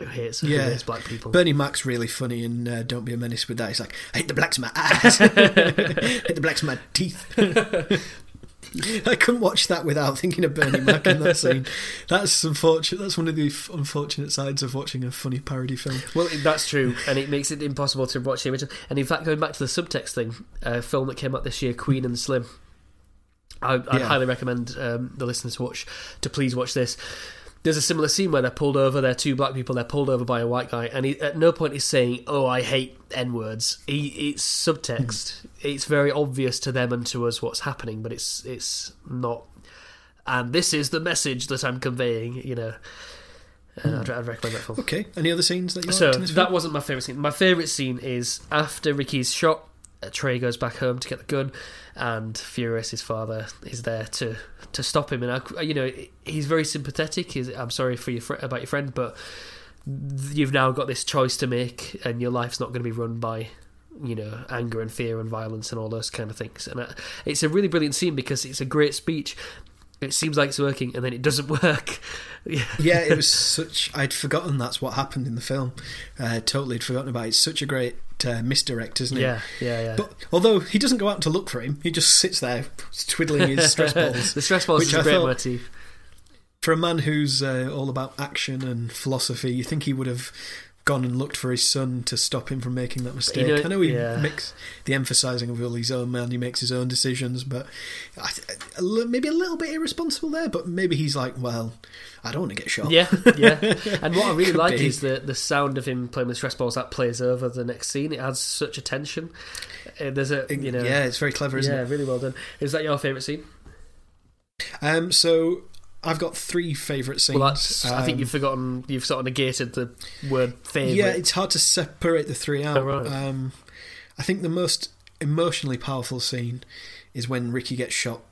who hates, who Yeah. hates black people. Bernie Mac's really funny in uh, Don't Be a Menace with that. He's like, I hate the blacks in my eyes. I hate the blacks in my teeth. I couldn't watch that without thinking of Bernie Mac in that scene. That's unfortunate. That's one of the f- unfortunate sides of watching a funny parody film. Well, that's true, and it makes it impossible to watch the original. And in fact, going back to the subtext thing, a film that came out this year, Queen and Slim. I, I'd Yeah. highly recommend um, the listeners watch to please watch this. There's a similar scene where they're pulled over. They're two black people. They're pulled over by a white guy, and he, at no point is saying, "Oh, I hate n words." He, it's subtext. it's very obvious to them and to us what's happening, but it's it's not. And this is the message that I'm conveying. You know, uh, I'd, I'd recommend that film. Okay. Any other scenes that you So liked in this that wasn't my favorite scene. My favorite scene is after Ricky's shot. Uh, Trey goes back home to get the gun, and Furious, his father, is there to to stop him. And I, you know, he's very sympathetic. He's, I'm sorry for your fr- about your friend, but you've now got this choice to make, and your life's not going to be run by you know anger and fear and violence and all those kind of things. And I, it's a really brilliant scene because it's a great speech. It seems like it's working, and then it doesn't work. yeah. yeah, it was such. I'd forgotten that's what happened in the film. Uh, totally had forgotten about it. It's such a great uh, misdirect, isn't it? Yeah, yeah, yeah. But although he doesn't go out to look for him, he just sits there twiddling his stress balls. the stress balls which is a great thought- motif. For a man who's uh, all about action and philosophy, you think he would have gone and looked for his son to stop him from making that mistake. know, I know he yeah. makes the emphasising of all his own man, he makes his own decisions, but maybe a little bit irresponsible there. But maybe he's like, well, I don't want to get shot. Yeah, yeah. And what I really like be. is the the sound of him playing with stress balls that plays over the next scene. It adds such a tension. Uh, there's a you know yeah, it's very clever, isn't yeah, it? really well done. Is that your favourite scene? Um, so I've got three favourite scenes. Well, that's, I think Um, you've forgotten. You've sort of negated the word favourite. Yeah, it's hard to separate the three out. Oh, right. um, I think the most emotionally powerful scene is when Ricky gets shot.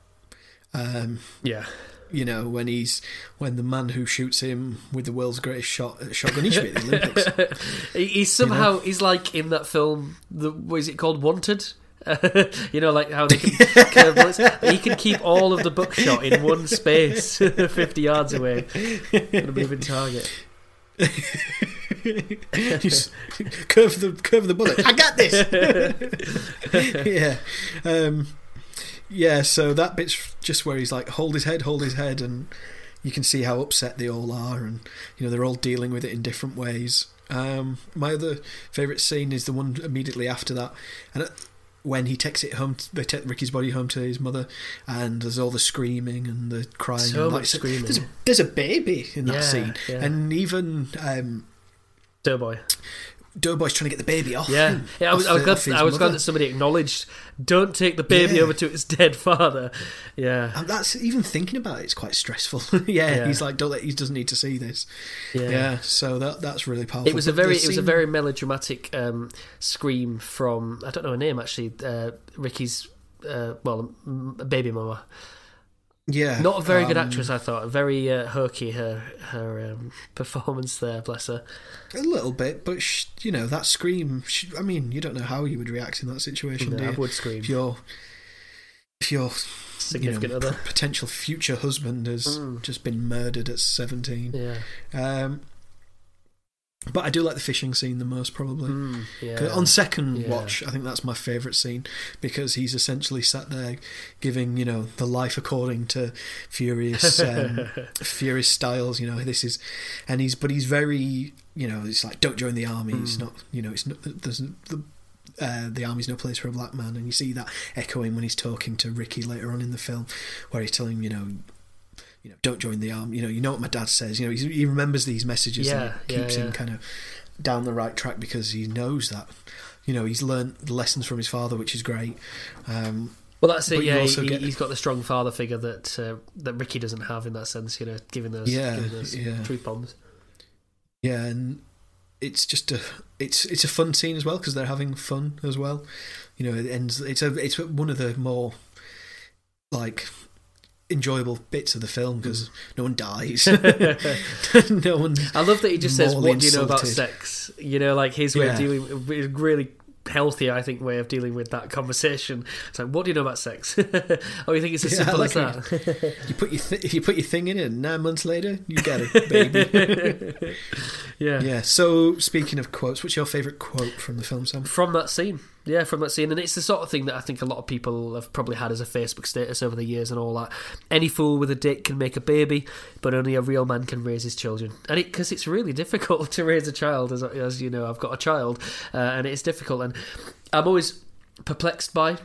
Um, yeah. you know, when he's when the man who shoots him with the world's greatest shot shotgun, he should be at the Olympics. He's somehow he's like in that film. The what is it called? Wanted. you know, like how they can curve bullets. He can keep all of the buckshot in one space, fifty yards away, on a moving target. Curve the curve the bullet. I got this. yeah, um, yeah. So that bit's just where he's like, hold his head, hold his head, and you can see how upset they all are, and you know they're all dealing with it in different ways. Um, my other favourite scene is the one immediately after that, and when he takes it home, they take Ricky's body home to his mother, and there's all the screaming and the crying. So and much like, screaming. There's a, there's a baby in that Yeah, scene, yeah. and even um, Doughboy. Doughboy's trying to get the baby off. Yeah, yeah. I was, I was glad, I was glad that somebody acknowledged. Don't take the baby Yeah. over to its dead father. Yeah, And that's even thinking about it, it's quite stressful. yeah, Yeah. he's like, don't let, he doesn't need to see this. yeah. Yeah, so that that's really powerful. It was a But the very, it was a very melodramatic um, scream from I don't know her name actually. Uh, Ricky's, uh, well, m- baby mama. Yeah, Not a very good um, actress, I thought. Very uh, hokey her her um, performance there. Bless her. A little bit, but sh- you know that scream. Sh- I mean, you don't know how you would react in that situation, No, I would scream. If your if your you Significant know, other. potential future husband has Mm. just been murdered at seventeen. Yeah. Um, but I do like the fishing scene the most, probably. Mm, yeah. On second Yeah. watch, I think that's my favourite scene because he's essentially sat there giving, you know, the life according to Furious, um, Furious Styles. You know, this is, and he's, but he's very, you know, it's like don't join the army. It's Mm. not, you know, it's not. There's the. Uh, the army's no place for a black man, and you see that echoing when he's talking to Ricky later on in the film, where he's telling him, you know, you know, don't join the army. You know, you know what my dad says. You know, he's, he remembers these messages and Yeah, it keeps yeah. him kind of down the right track because he knows that you know he's learnt lessons from his father, which is great. Um, Well, that's it. Yeah, he, he's got the strong father figure that uh, that Ricky doesn't have in that sense. You know, giving those, Yeah, giving those yeah. truth bombs. yeah, and it's just a it's it's a fun scene as well because they're having fun as well. You know, it ends. It's a it's one of the more like enjoyable bits of the film because mm. no one dies, no one. I love that he just says, "What do you know about sex?" You know, like his way Yeah. of dealing with really healthy, I think, way of dealing with that conversation. It's like, "What do you know about sex?" oh, you think it's as Yeah, simple like as that? You put your th- you put your thing in and nine months later you get it, baby. yeah. yeah. So speaking of quotes, what's your favourite quote from the film, Sam? From that scene, yeah, from that scene, and it's the sort of thing that I think a lot of people have probably had as a Facebook status over the years and all that. Any fool with a dick can make a baby, but only a real man can raise his children. And it because it's really difficult to raise a child, as as you know, I've got a child, uh, and it's difficult, and I'm always perplexed by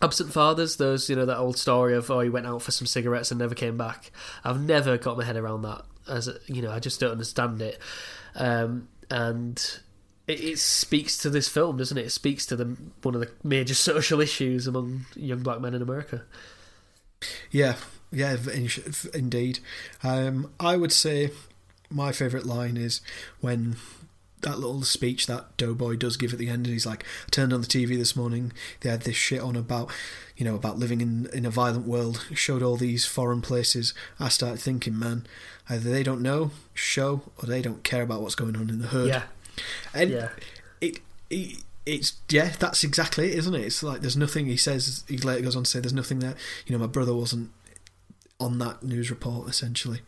absent fathers. Those you know that old story of oh he went out for some cigarettes and never came back. I've never got my head around that. As you know, I just don't understand it, um, and it, it speaks to this film, doesn't it? It speaks to the one of the major social issues among young black men in America. Yeah, yeah, in- indeed. Um, I would say my favourite line is when that little speech that Doughboy does give at the end, and he's like, I turned on the TV this morning, they had this shit on about, you know, about living in, in a violent world, It showed all these foreign places. I started thinking, man, either they don't know, show, or they don't care about what's going on in the hood. Yeah, And yeah, it, it it's yeah that's exactly it isn't it? It's like there's nothing he says he later goes on to say there's nothing that you know my brother wasn't on that news report essentially.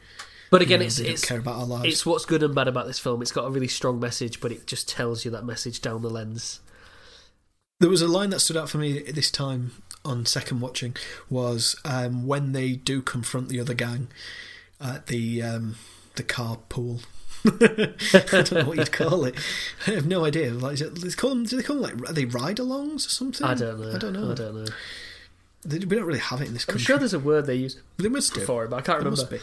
But again, You know, it's it's care about our lives. it's what's good and bad about this film. It's got a really strong message, but it just tells you that message down the lens. there was a line that stood out for me this time on second watching was um, when they do confront the other gang at the um, the carpool I don't know what you'd call it. I have no idea. Like, they call them, do they call them like are they ride-alongs or something? I don't know. I don't know. I don't know. They- we don't really have it in this country. I'm sure there's a word they use They must do. for it, but I can't remember.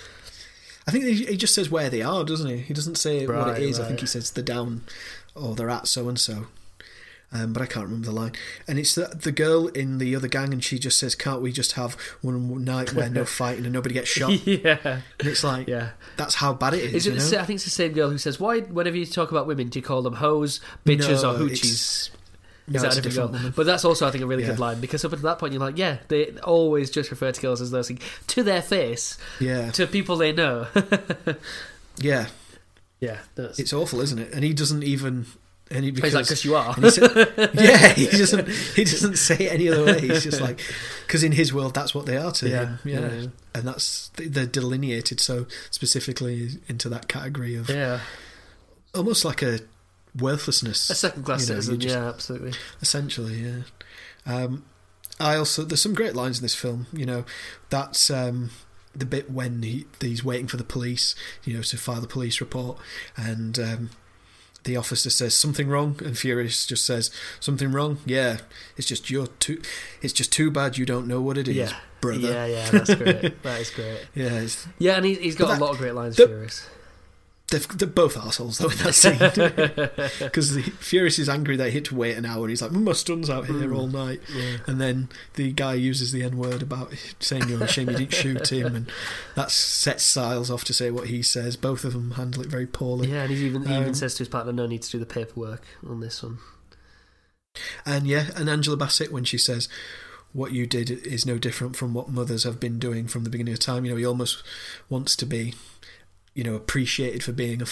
I think he just says where they are, doesn't he? He doesn't say what Right, it is. I think he says they're down or they're at so and so. Um, but I can't remember the line. And it's the, the girl in the other gang, and she just says, "Can't we just have one night where no fighting and nobody gets shot?" yeah, And it's like, yeah. that's how bad it is. Is it you know? I think it's the same girl who says, "Why, whenever you talk about women, do you call them hoes, bitches, No, or hoochies?" No, Is that it's a different girl? woman. But that's also, I think, a really Yeah. good line because up until that point, you're like, yeah, they always just refer to girls as those things to their face, Yeah, to people they know. yeah. yeah, that's, It's awful, isn't it? And he doesn't even. And he, he's because like, because you are. He said, yeah, he doesn't. He doesn't say it any other way. He's just like, because in his world, that's what they are to Yeah, him. Yeah, yeah. and that's they're delineated so specifically into that category of yeah, almost like a worthlessness. a second class you know, citizen. just- yeah, absolutely. essentially. Yeah. Um, I also there's some great lines in this film. You know, that's um, the bit when he he's waiting for the police. You know, to file the police report, and um, the officer says something wrong, and Furious just says something wrong. Yeah, it's just you're too. It's just too bad you don't know what it is, Yeah, brother. yeah, yeah. That's great. that is great. Yeah, it's, Yeah, and he, he's got But a lot of great lines. the- Furious. They're, they're both assholes though in that scene because Furious is angry that he had to wait an hour. He's like, "My son's out here Mm. all night." Yeah. And then the guy uses the N word about saying you're a shame you didn't shoot him, and that sets Styles off to say what he says. Both of them handle it very poorly. Yeah, and he even he Um, even says to his partner, "No need to do the paperwork on this one." And yeah, and Angela Bassett when she says what you did is no different from what mothers have been doing from the beginning of time. You know, he almost wants to be, you know, appreciated for being a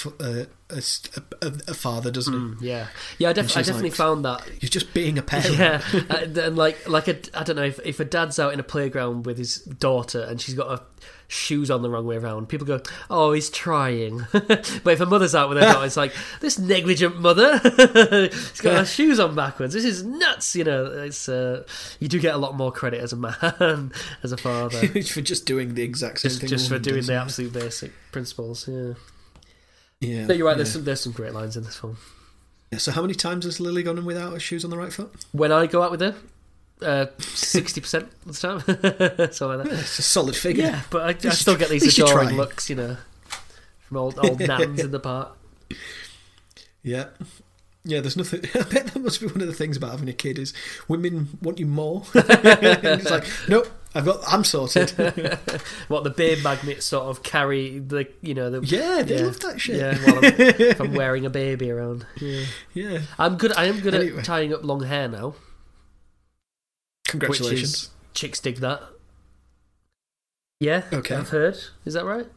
a father, doesn't he? Mm, yeah, yeah. I, def- I definitely like- found that You're just being a parent. Yeah, and, and like like a I don't know if if a dad's out in a playground with his daughter and she's got her shoes on the wrong way around, people go, "Oh, he's trying." but if a mother's out with her daughter, it's like this negligent mother. she's got her shoes on backwards. This is nuts. You know, it's uh, you do get a lot more credit as a man, as a father, for just doing the exact same just thing. just for doing the absolute basic principles. Yeah, Yeah, but you're right. yeah. There's some there's some great lines in this film. Yeah, So how many times has Lily gone in without her shoes on the right foot? When I go out with her. Uh, Sixty percent of the time, something like that. Yeah, it's a solid figure. Yeah, but I, I still get these adoring looks, you know, from old old nans in the park. Yeah. Yeah, there's nothing. I bet that must be one of the things about having a kid is women want you more. it's like, nope, I've got, I'm sorted. What the beard magnets sort of carry the, you know, the Yeah, they Yeah. love that shit. yeah. While I'm, if I'm wearing a baby around, yeah. Yeah. I'm good. I am good Anyway. at tying up long hair now, Congratulations. which is chicks dig that. Yeah. Okay. I've heard. Is that right?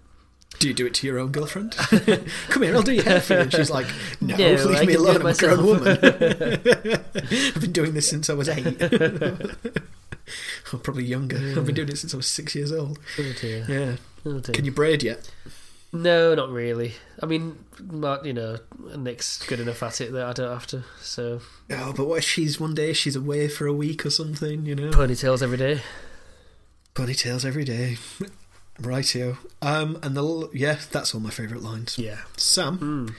Do you do it to your own girlfriend? Come here, I'll do your hair for you. And she's like, No, leave me alone. I'm a grown woman. I've been doing this since I was eight. or probably younger. I've been doing it since I was six years old. Oh. Yeah. Oh. Can you braid yet? No, not really. I mean, Mark, you know, Nick's good enough at it that I don't have to. So Oh, but what if she's one day she's away for a week or something? You know, ponytails every day. ponytails every day. Rightio. Um, and the yeah, that's all my favourite lines. Yeah. Sam, Mm.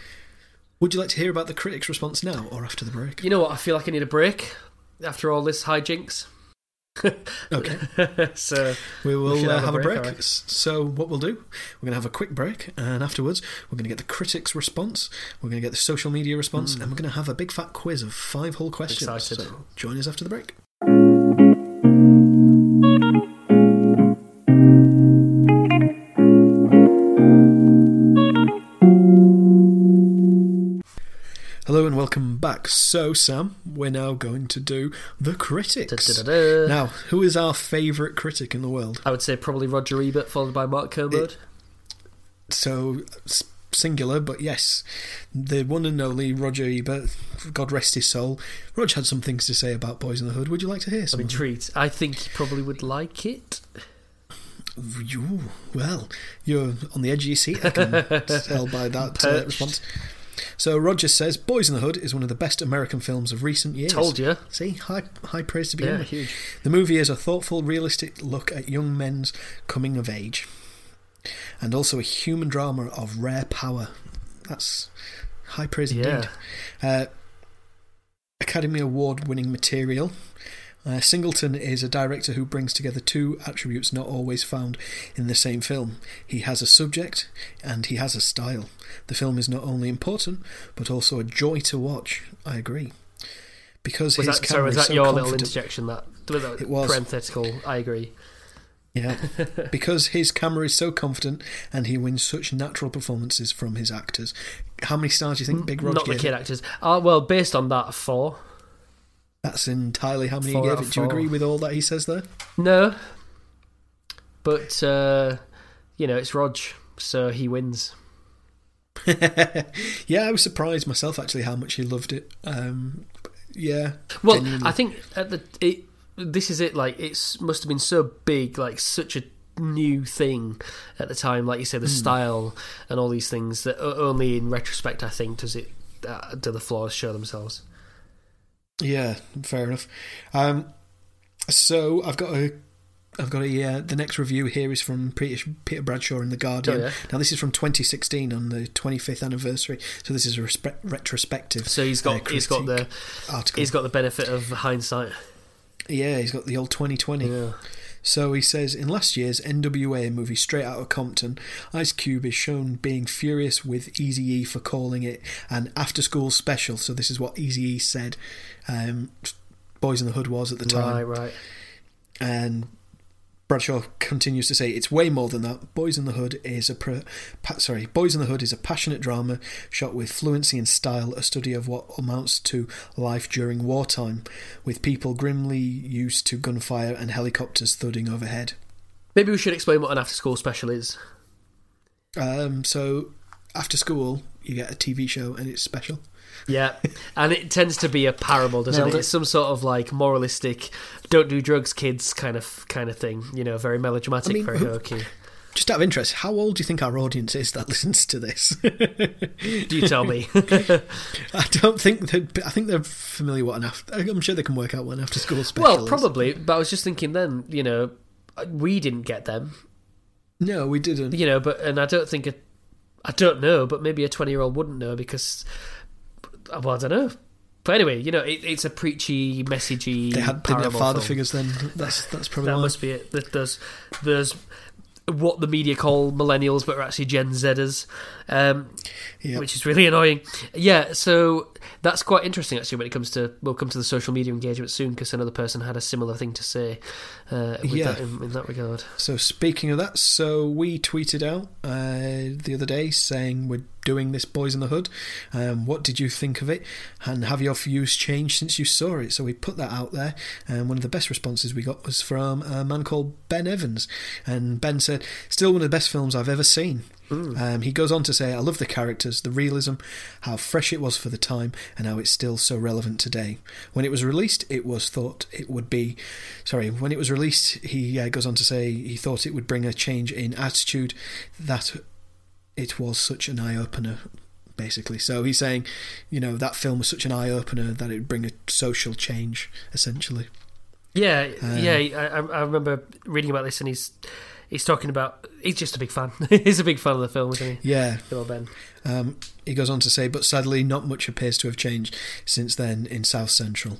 would you like to hear about the critics' response now or after the break? You know what? I feel like I need a break after all this hijinks. Okay, so we will should uh, have a have a break, break. So what we'll do, we're going to have a quick break, and afterwards we're going to get the critics' response, we're going to get the social media response, and we're going to have a big fat quiz of five whole questions. Excited. So join us after the break. Hello and welcome back. So, Sam, we're now going to do the critics. da-da-da-da. Now, who is our favourite critic in the world? I would say probably Roger Ebert, followed by Mark Kermode. So, singular, but yes, the one and only Roger Ebert, God rest his soul. Roger had some things to say about Boyz n the Hood. Would you like to hear I'm some? intrigued. I think he probably would like it. You, well, you're on the edge of your seat, I can tell by that uh, response. So, Rogers says Boyz n the Hood is one of the best American films of recent years. Told you. See, high, high praise to begin Yeah, with. huge. The movie is a thoughtful, realistic look at young men's coming of age, and also a human drama of rare power. That's high praise Yeah. indeed. Uh, Academy Award winning material. Uh, Singleton is a director who brings together two attributes not always found in the same film. He has a subject and he has a style. The film is not only important, but also a joy to watch. I agree. Because Was his that, sorry, was camera is that so your little interjection? That, that It was. parenthetical. I agree. Yeah, because his camera is so confident and he wins such natural performances from his actors. How many stars do you think Big Rog Not the kid it? actors. Uh, well, based on that, four. That's entirely how many Four he gave it. Do you agree with all that he says there? No. But, uh, you know, it's Rog, so he wins. yeah, I was surprised myself actually how much he loved it. Um, yeah, Well, genuinely. I think at the it this is it. Like it must have been so big, like such a new thing at the time. Like you say, the style and all these things that only in retrospect, I think, does it uh, do the flaws show themselves. Yeah, fair enough. Um, so I've got a. I've got a uh, the next review here is from Peter, Bradshaw in the Guardian. Oh, yeah. Now this is from 2016 on the 25th anniversary, so this is a respe- retrospective. So he's got uh, he's got the article. he's got the benefit of hindsight. yeah, he's got the old 2020. Yeah. So he says in last year's NWA movie Straight Outta Compton, Ice Cube is shown being furious with Easy E for calling it an after school special. So this is what Easy E said um, Boyz n the Hood was at the time. Right, right. And Bradshaw continues to say it's way more than that. Boyz n the Hood is a pro- pa- sorry, Boyz n the Hood is a passionate drama shot with fluency and style, a study of what amounts to life during wartime, with people grimly used to gunfire and helicopters thudding overhead. Maybe we should explain what an after school special is. Um, so after school, you get a TV show and it's special. Yeah, and it tends to be a parable, doesn't it? it. It's some sort of like moralistic, "don't do drugs, kids" kind of kind of thing. You know, very melodramatic, I mean, very hokey. Just out of interest, how old do you think our audience is that listens to this? Do you tell me? I don't think that. I think they're familiar what an after. I'm sure they can work out what an after school special well, is. probably. But I was just thinking then, you know, we didn't get them, No, we didn't. you know, but and I don't think a, I don't know, but maybe a twenty-year-old wouldn't know because, well, I don't know. But anyway, you know, it, it's a preachy, messagey. They had didn't have father film. figures then. That's that's probably That why. must be it. That There's there's what the media call millennials, but are actually Gen Zers, um, Yeah. which is really annoying. Yeah, so that's quite interesting actually when it comes to we'll come to the social media engagement soon because another person had a similar thing to say uh, with Yeah. that, in, in that regard. So speaking of that, so we tweeted out uh, the other day saying we're doing this Boyz n the Hood. Um, what did you think of it? And have your views changed since you saw it? So we put that out there, and one of the best responses we got was from a man called Ben Evans, and Ben said, "Still one of the best films I've ever seen." Um, he goes on to say, I love the characters, the realism, how fresh it was for the time, and how it's still so relevant today. When it was released, it was thought it would be. Sorry, when it was released, he uh, goes on to say he thought it would bring a change in attitude, that it was such an eye opener. Basically, so he's saying, you know, that film was such an eye opener that it would bring a social change, essentially. Yeah, Um, yeah. I, I I remember reading about this, and he's he's talking about he's just a big fan. he's a big fan of the film, isn't he? Yeah, Good old Ben. Um, he goes on to say, but sadly, not much appears to have changed since then in South Central.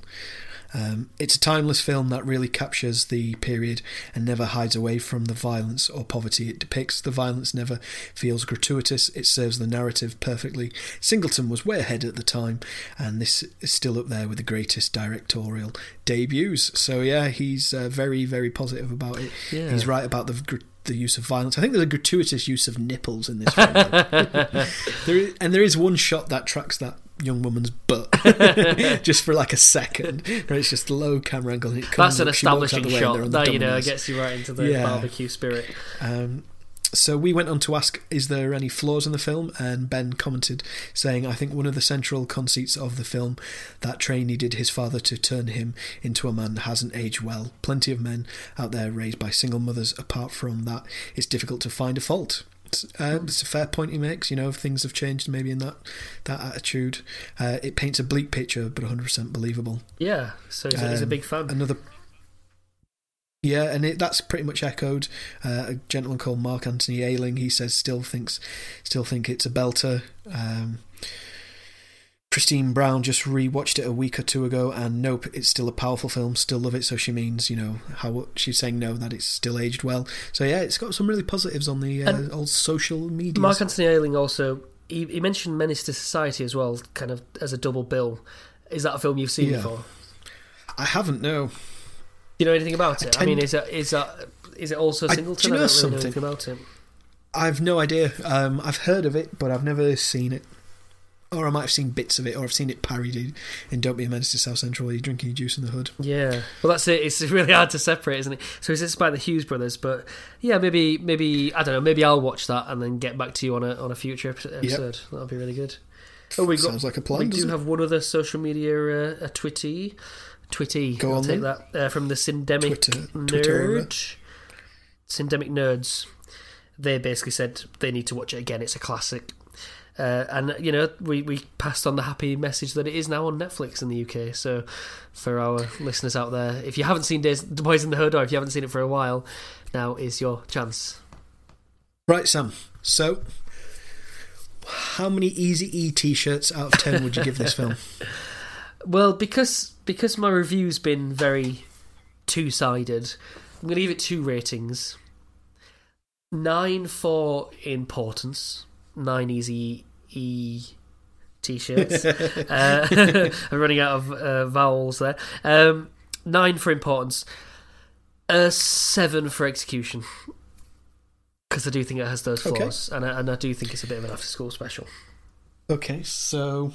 Um, it's a timeless film that really captures the period and never hides away from the violence or poverty it depicts. The violence never feels gratuitous, it serves the narrative perfectly. Singleton was way ahead at the time, and this is still up there with the greatest directorial debuts. So, yeah, he's uh, very, very positive about it. Yeah. He's right about the gr- the use of violence. I think there's a gratuitous use of nipples in this film. there is, and there is one shot that tracks that young woman's butt just for like a second, where it's just low camera angle and it comes That's an up, she walks out establishing the shot they're the that you know dominoes. gets you right into the Yeah. barbecue spirit. Um, so we went on to ask, is there any flaws in the film? And Ben commented, saying, I think one of the central conceits of the film that Trey needed his father to turn him into a man hasn't aged well. Plenty of men out there raised by single mothers. Apart from that, it's difficult to find a fault. It's, uh, it's a fair point he makes. You know, things have changed maybe in that that attitude. Uh, it paints a bleak picture, but 100% believable. Yeah, so he's, a, he's a Um, big fan. Another. Yeah, and it, that's pretty much echoed. Uh, a gentleman called Mark Anthony Ailing, he says still thinks, still think it's a belter. Um, Christine Brown just rewatched it a week or two ago, and nope, it's still a powerful film. Still love it. So she means, you know, how she's saying no, that it's still aged well. So yeah, it's got some really positives on the uh, old social media. Mark Anthony Ailing also he, he mentioned Menace II Society as well, kind of as a double bill. Is that a film you've seen Yeah. before? I haven't no. Do you know anything about it? I mean, is it is that is it also I- Singleton? do you know I don't really know something? anything about it. I've no idea. Um, I've heard of it, but I've never seen it. Or I might have seen bits of it, or I've seen it parodied in Don't Be a Menace to South Central, where you're drinking your juice in the hood. Yeah, well, that's it. It's really hard to separate, isn't it? So is this by the Hughes brothers? But yeah, maybe, maybe I don't know. Maybe I'll watch that and then get back to you on a on a future epi- episode. That'll be really good. Oh, we got Sounds like a plan, we do it? have one other social media uh, a twitty, twitty. Go I'll on take then. that uh, from the Syndemic Twitter nerd, Syndemic nerds. They basically said they need to watch it again. It's a classic. Uh, and you know, we, we passed on the happy message that it is now on Netflix in the UK. So, for our listeners out there, if you haven't seen Days, Boyz n the Hood, or if you haven't seen it for a while, now is your chance. Right, Sam. So, how many Easy E t-shirts out of ten would you give this film? Well, because because my review's been very two sided, I'm going to give it two ratings. Nine for importance, nine easy E t-shirts. uh, I'm running out of uh, vowels there. Um, nine for importance, a seven for execution. Because I do think it has those Okay. flaws, and, I, and I do think it's a bit of an after-school special. Okay, so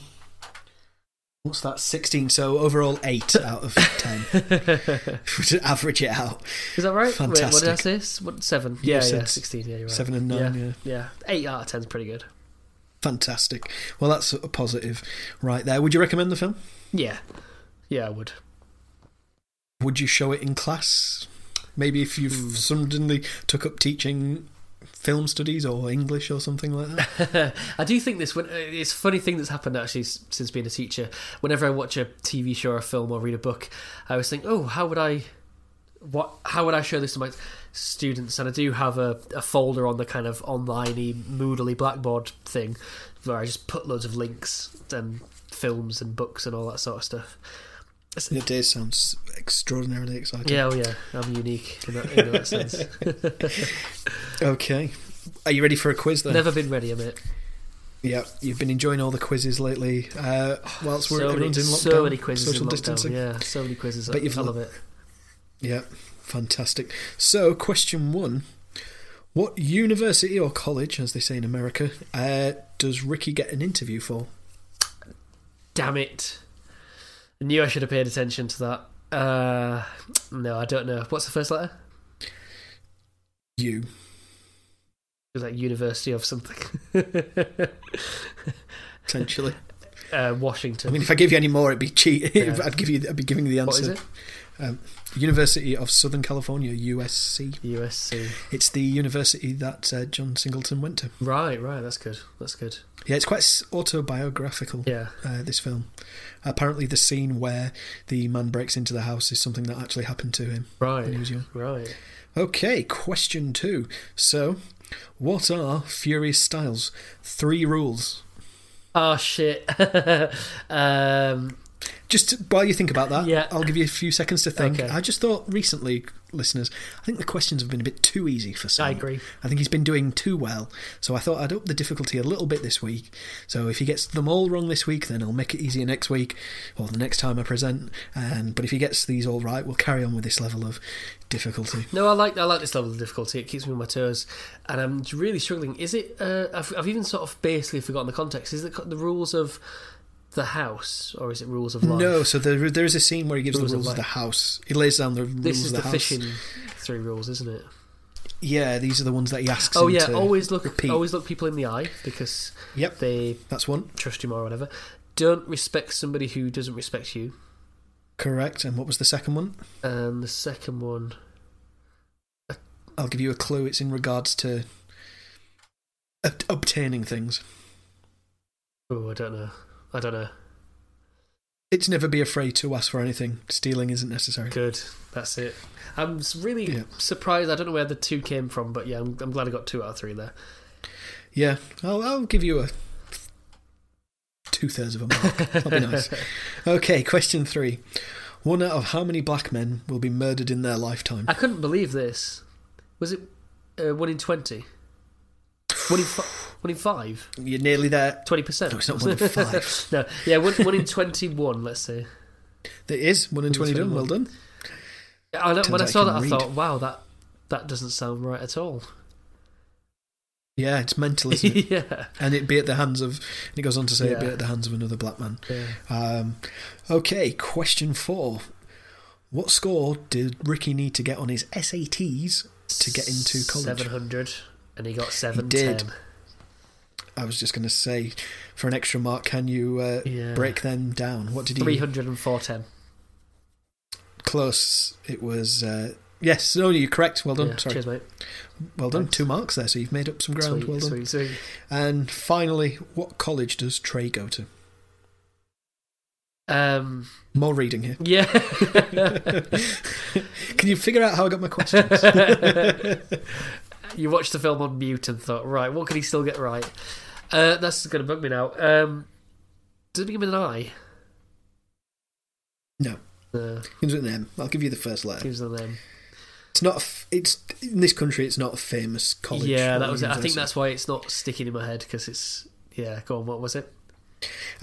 what's that? Sixteen. So overall, eight out of ten. to average it out, Is that right? Wait, what did I Fantastic. say? What, seven? You Yeah, yeah, sixteen. Yeah, you're right. seven and nine. Yeah. Yeah, eight out of 10 is pretty good. fantastic. Well, that's a positive right there. Would you recommend the film? Yeah, yeah, I would. Would you show it in class? Maybe if you Hmm. suddenly took up teaching film studies or English or something like that. I do think this. Uh, it's a funny thing that's happened actually since being a teacher. Whenever I watch a TV show or a film or read a book, I always think, oh, how would I, what, how would I show this to my students? And I do have a, a folder on the kind of online-y, moodily blackboard thing where I just put loads of links and films and books and all that sort of stuff. It does sounds extraordinarily exciting. Yeah, oh yeah, I'm unique in that, in that sense. Okay. Are you ready for a quiz then? Never been ready, a mate. Yeah, you've been enjoying all the quizzes lately. Uh, whilst we're so, many, in lockdown, so many quizzes social in lockdown. distancing. Yeah, so many quizzes. Bet I, you've I love it. Yeah, fantastic. So, question one: What university or college, as they say in America, uh, does Ricky get an interview for? Damn it! I knew I should have paid attention to that. Uh, no, I don't know. What's the first letter? U. Was like University of something. Potentially. uh, Washington. I mean, if I give you any more, it'd be cheat. Yeah. I'd give you. I'd be giving you the answer. What is it? Um, University of Southern California, USC. USC. It's the university that uh, John Singleton went to. Right, right. That's good. That's good. Yeah, it's quite autobiographical. Yeah. Uh, this film. Apparently, the scene where the man breaks into the house is something that actually happened to him Right. when he was young. Right. Okay, question two. So, what are Furious Styles' three rules? Oh shit. um, Just while you think about that, Yeah. I'll give you a few seconds to think. Okay. I just thought recently, listeners, I think the questions have been a bit too easy for Sam. I agree. I think he's been doing too well, so I thought I'd up the difficulty a little bit this week. So if he gets them all wrong this week, then I'll make it easier next week or the next time I present. And but if he gets these all right, we'll carry on with this level of difficulty. No, I like I like this level of difficulty. It keeps me on my toes, and I'm really struggling. Is it? Uh, I've, I've even sort of basically forgotten the context. Is it the rules of the house, or is it rules of life? No, so there, there is a scene where he gives Rules the of rules of, life. the house. He lays down the rules This is of the, the, house. fishing three rules, isn't it? Yeah, these are the ones that he asks. Oh yeah, to always look repeat. always look people in the eye because Yep, they that's one. trust you more or whatever. Don't respect somebody who doesn't respect you. Correct. And what was the second one? And the second one, I'll give you a clue. It's in regards to ob- obtaining things. oh, I don't know. I don't know. It's never be afraid to ask for anything. Stealing isn't necessary. Good, that's it. I'm really Yeah. surprised. I don't know where the two came from, but yeah, I'm, I'm glad I got two out of three there. Yeah, I'll, I'll give you a two thirds of a mark. That'll be nice. Okay, question three. One out of how many black men will be murdered in their lifetime? I couldn't believe this. Was it uh, one in twenty? One in fi- one in five? You're nearly there. Twenty percent? No, it's not one in five. no, yeah, one, one in twenty-one. Let's say. There is one in twenty done. 21. Well done. I know, when I saw you that, can I thought, wow, that that doesn't sound right at all. Yeah, it's mental, isn't it? yeah. and it'd be at the hands of. And it goes on to say it'd be at the hands of another black man. yeah. Um, okay, question four. What score did Ricky need to get on his SATs to get into college? Seven hundred, and he got seven did. ten. I was just going to say, for an extra mark, can you uh, Yeah. break them down? What did he? Three hundred and four ten. Close. It was. Uh, yes, no, you're correct. Well done. Yeah, Sorry. cheers, mate. Well done. Thanks. Two marks there, so you've made up some ground. Sweet, well done. sweet, sweet. And finally, what college does Trey go to? Um, More reading here. yeah. Can you figure out how I got my questions? you watched the film on mute and thought, right, what can he still get right? Uh, that's going to bug me now. Um, does it begin with an I? no. No, Begins with an M. I'll give you the first letter. gives them them. It's not. A f- it's in this country. It's not a famous college. Yeah, that was it. I think that's why it's not sticking in my head because it's yeah. Go on, what was it?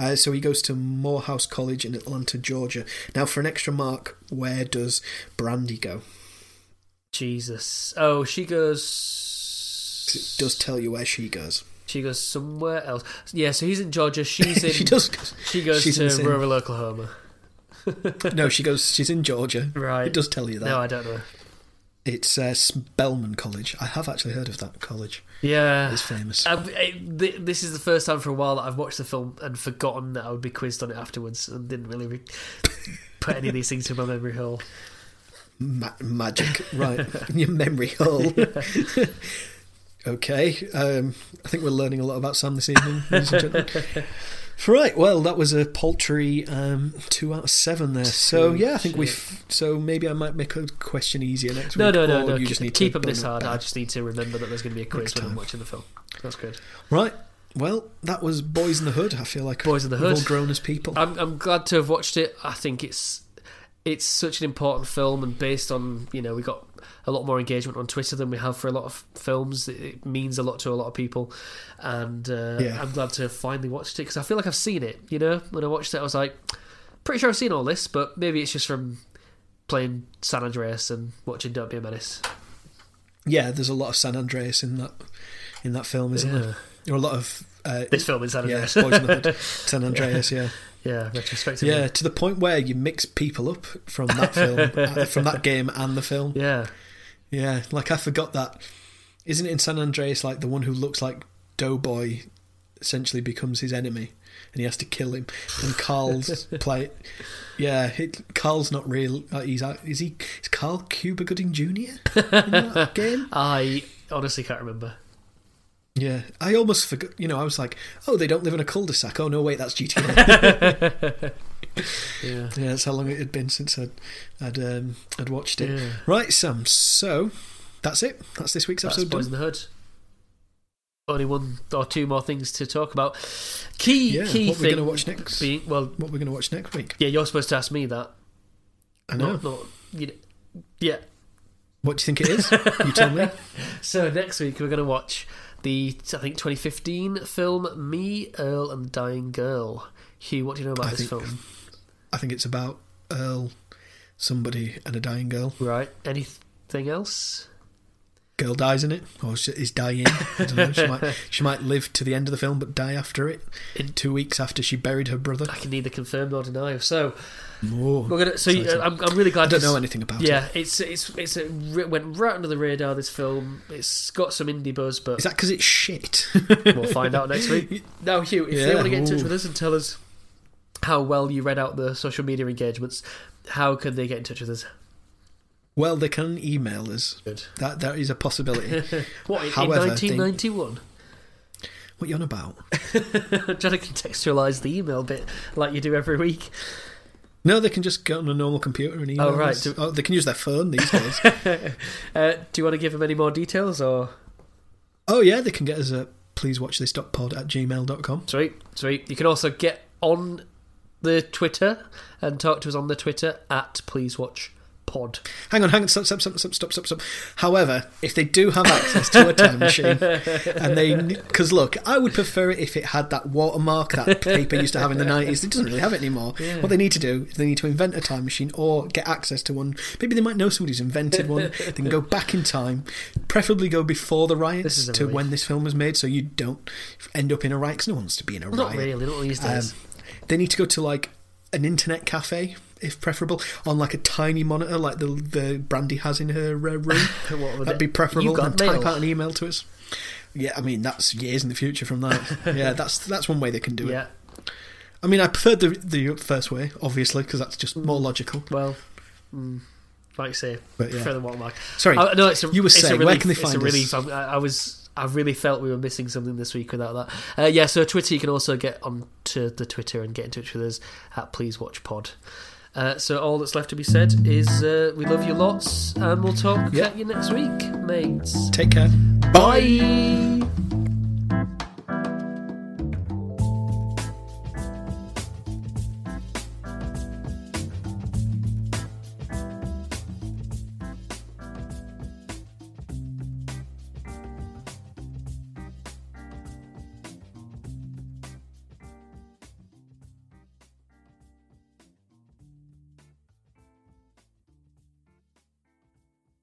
Uh, so he goes to Morehouse College in Atlanta, Georgia. Now, for an extra mark, where does Brandi go? Jesus. Oh, she goes. It does tell you where she goes. She goes somewhere else. Yeah, so he's in Georgia. She's in. she does. She goes she's to Sin- rural Oklahoma. No, she goes. She's in Georgia. Right. It does tell you that. No, I don't know. It's uh, Spelman College. I have actually heard of that college. Yeah. It's famous. I've, I, th- this is the first time for a while that I've watched the film and forgotten that I would be quizzed on it afterwards and didn't really re- put any of these things to my memory hole. Ma- magic, right? in your memory hole. okay, um, I think we're learning a lot about Sam this evening, ladies and gentlemen. Right, well, that was a paltry um, two out of seven there. So yeah, I think we've. So maybe I might make a question easier next No, week. no, no, no. You keep just need keep to them this hard. I just need to remember that there's going to be a quiz Next when I'm watching the film. That's good. Right. Well, that was Boyz n the Hood. I feel like Boys in the we've all grown as people. I'm, I'm glad to have watched it. I think it's it's such an important film, and based on you know we got a lot more engagement on Twitter than we have for a lot of films. It, it means a lot to a lot of people, and uh, Yeah. I'm glad to have finally watched it because I feel like I've seen it. You know, when I watched it, I was like, pretty sure I've seen all this, but maybe it's just from playing San Andreas and watching Don't Be a Menace. Yeah, there's a lot of San Andreas in that in that film, isn't Yeah. there? There are a lot of uh, This film in San yeah, Andreas. Boyz n the Hood, San Andreas. Yeah, yeah, retrospectively. yeah, to the point where you mix people up from that film, from that game and the film. Yeah. Yeah, like I forgot that. Isn't it in San Andreas like the one who looks like Doughboy essentially becomes his enemy and he has to kill him? And Carl's play. Yeah, it, Carl's not real. Uh, he's uh, is he? Is Carl Cuba Gooding Jr. in that game? I honestly can't remember. Yeah, I almost forgot. You know, I was like, oh, they don't live in a cul-de-sac. Oh no, wait, that's GTA. Yeah. yeah, that's how long it had been since I'd I'd, um, I'd watched it. Yeah. Right, Sam. So that's it. That's this week's That's episode. Boys Done. in the Hood. Only one or two more things to talk about. Key Yeah, key what we're thing gonna watch next? being well, What we're going to watch next week? yeah, you're supposed to ask me that. I know. Not, not you know, yeah. What do you think it is? you tell me. So next week we're going to watch the I think 2015 film Me, Earl, and the Dying Girl. Hugh, what do you know about I this think- film? I think it's about Earl, somebody, and a dying girl. Right. Anything else? Girl dies in it, or is dying. I don't know. She might, she might live to the end of the film, but die after it. In- two weeks after she buried her brother. I can neither confirm nor deny. So Oh, we're gonna. So Exciting. I'm, I'm really glad. I don't know anything about Yeah, it. Yeah, it's it's it's a, it went right under the radar. This film. It's got some indie buzz, but Is that because it's shit? we'll find out next week. Now, Hugh, if they Yeah, want to get in touch with us and tell us how well you read out the social media engagements, how can they get in touch with us? Well, they can email us. Good. That that is a possibility. What in, However, in they- 1991? what you on about? I'm trying to contextualise the email bit like you do every week. No, they can just get on a normal computer and email Oh, right. us. Do- Oh, they can use their phone these days. Uh, do you want to give them any more details or? oh yeah, they can get us a... please watch at pleasewatchthis.pod at gmail.com. Sweet, sweet. You can also get on the Twitter and talk to us on the Twitter at Please Watch Pod. Hang on, hang on, stop, stop, stop, stop, stop, stop, stop. However, if they do have access to a time machine, and they, because look, I would prefer it if it had that watermark that paper used to have in the nineties. It doesn't really have it anymore. Yeah. What they need to do is they need to invent a time machine or get access to one. Maybe they might know somebody who's invented one. they can go back in time, preferably go before the riots to when this film was made, so you don't end up in a riot. Because no one wants to be in a Well, riot. not really, not these Um, days. they need to go to like an internet cafe, if preferable, on like a tiny monitor, like the the Brandi has in her uh, room. That'd it- be preferable. Got and type out an email to us. Yeah, I mean that's years in the future from that. yeah, that's that's one way they can do it. Yeah, I mean, I preferred the the first way, obviously, because that's just more logical. well, mm, like I say, But yeah. prefer the watermark. Sorry, Oh, no, it's a, you were it's a saying, relief. where can they it's find a us? relief. I, I was. I really felt we were missing something this week without that. Uh, yeah, so Twitter, you can also get onto the Twitter and get in touch with us at Please Watch Pod. Uh, so all that's left to be said is uh, we love you lots, and we'll talk Yeah. at you next week, mates. Take care. Bye.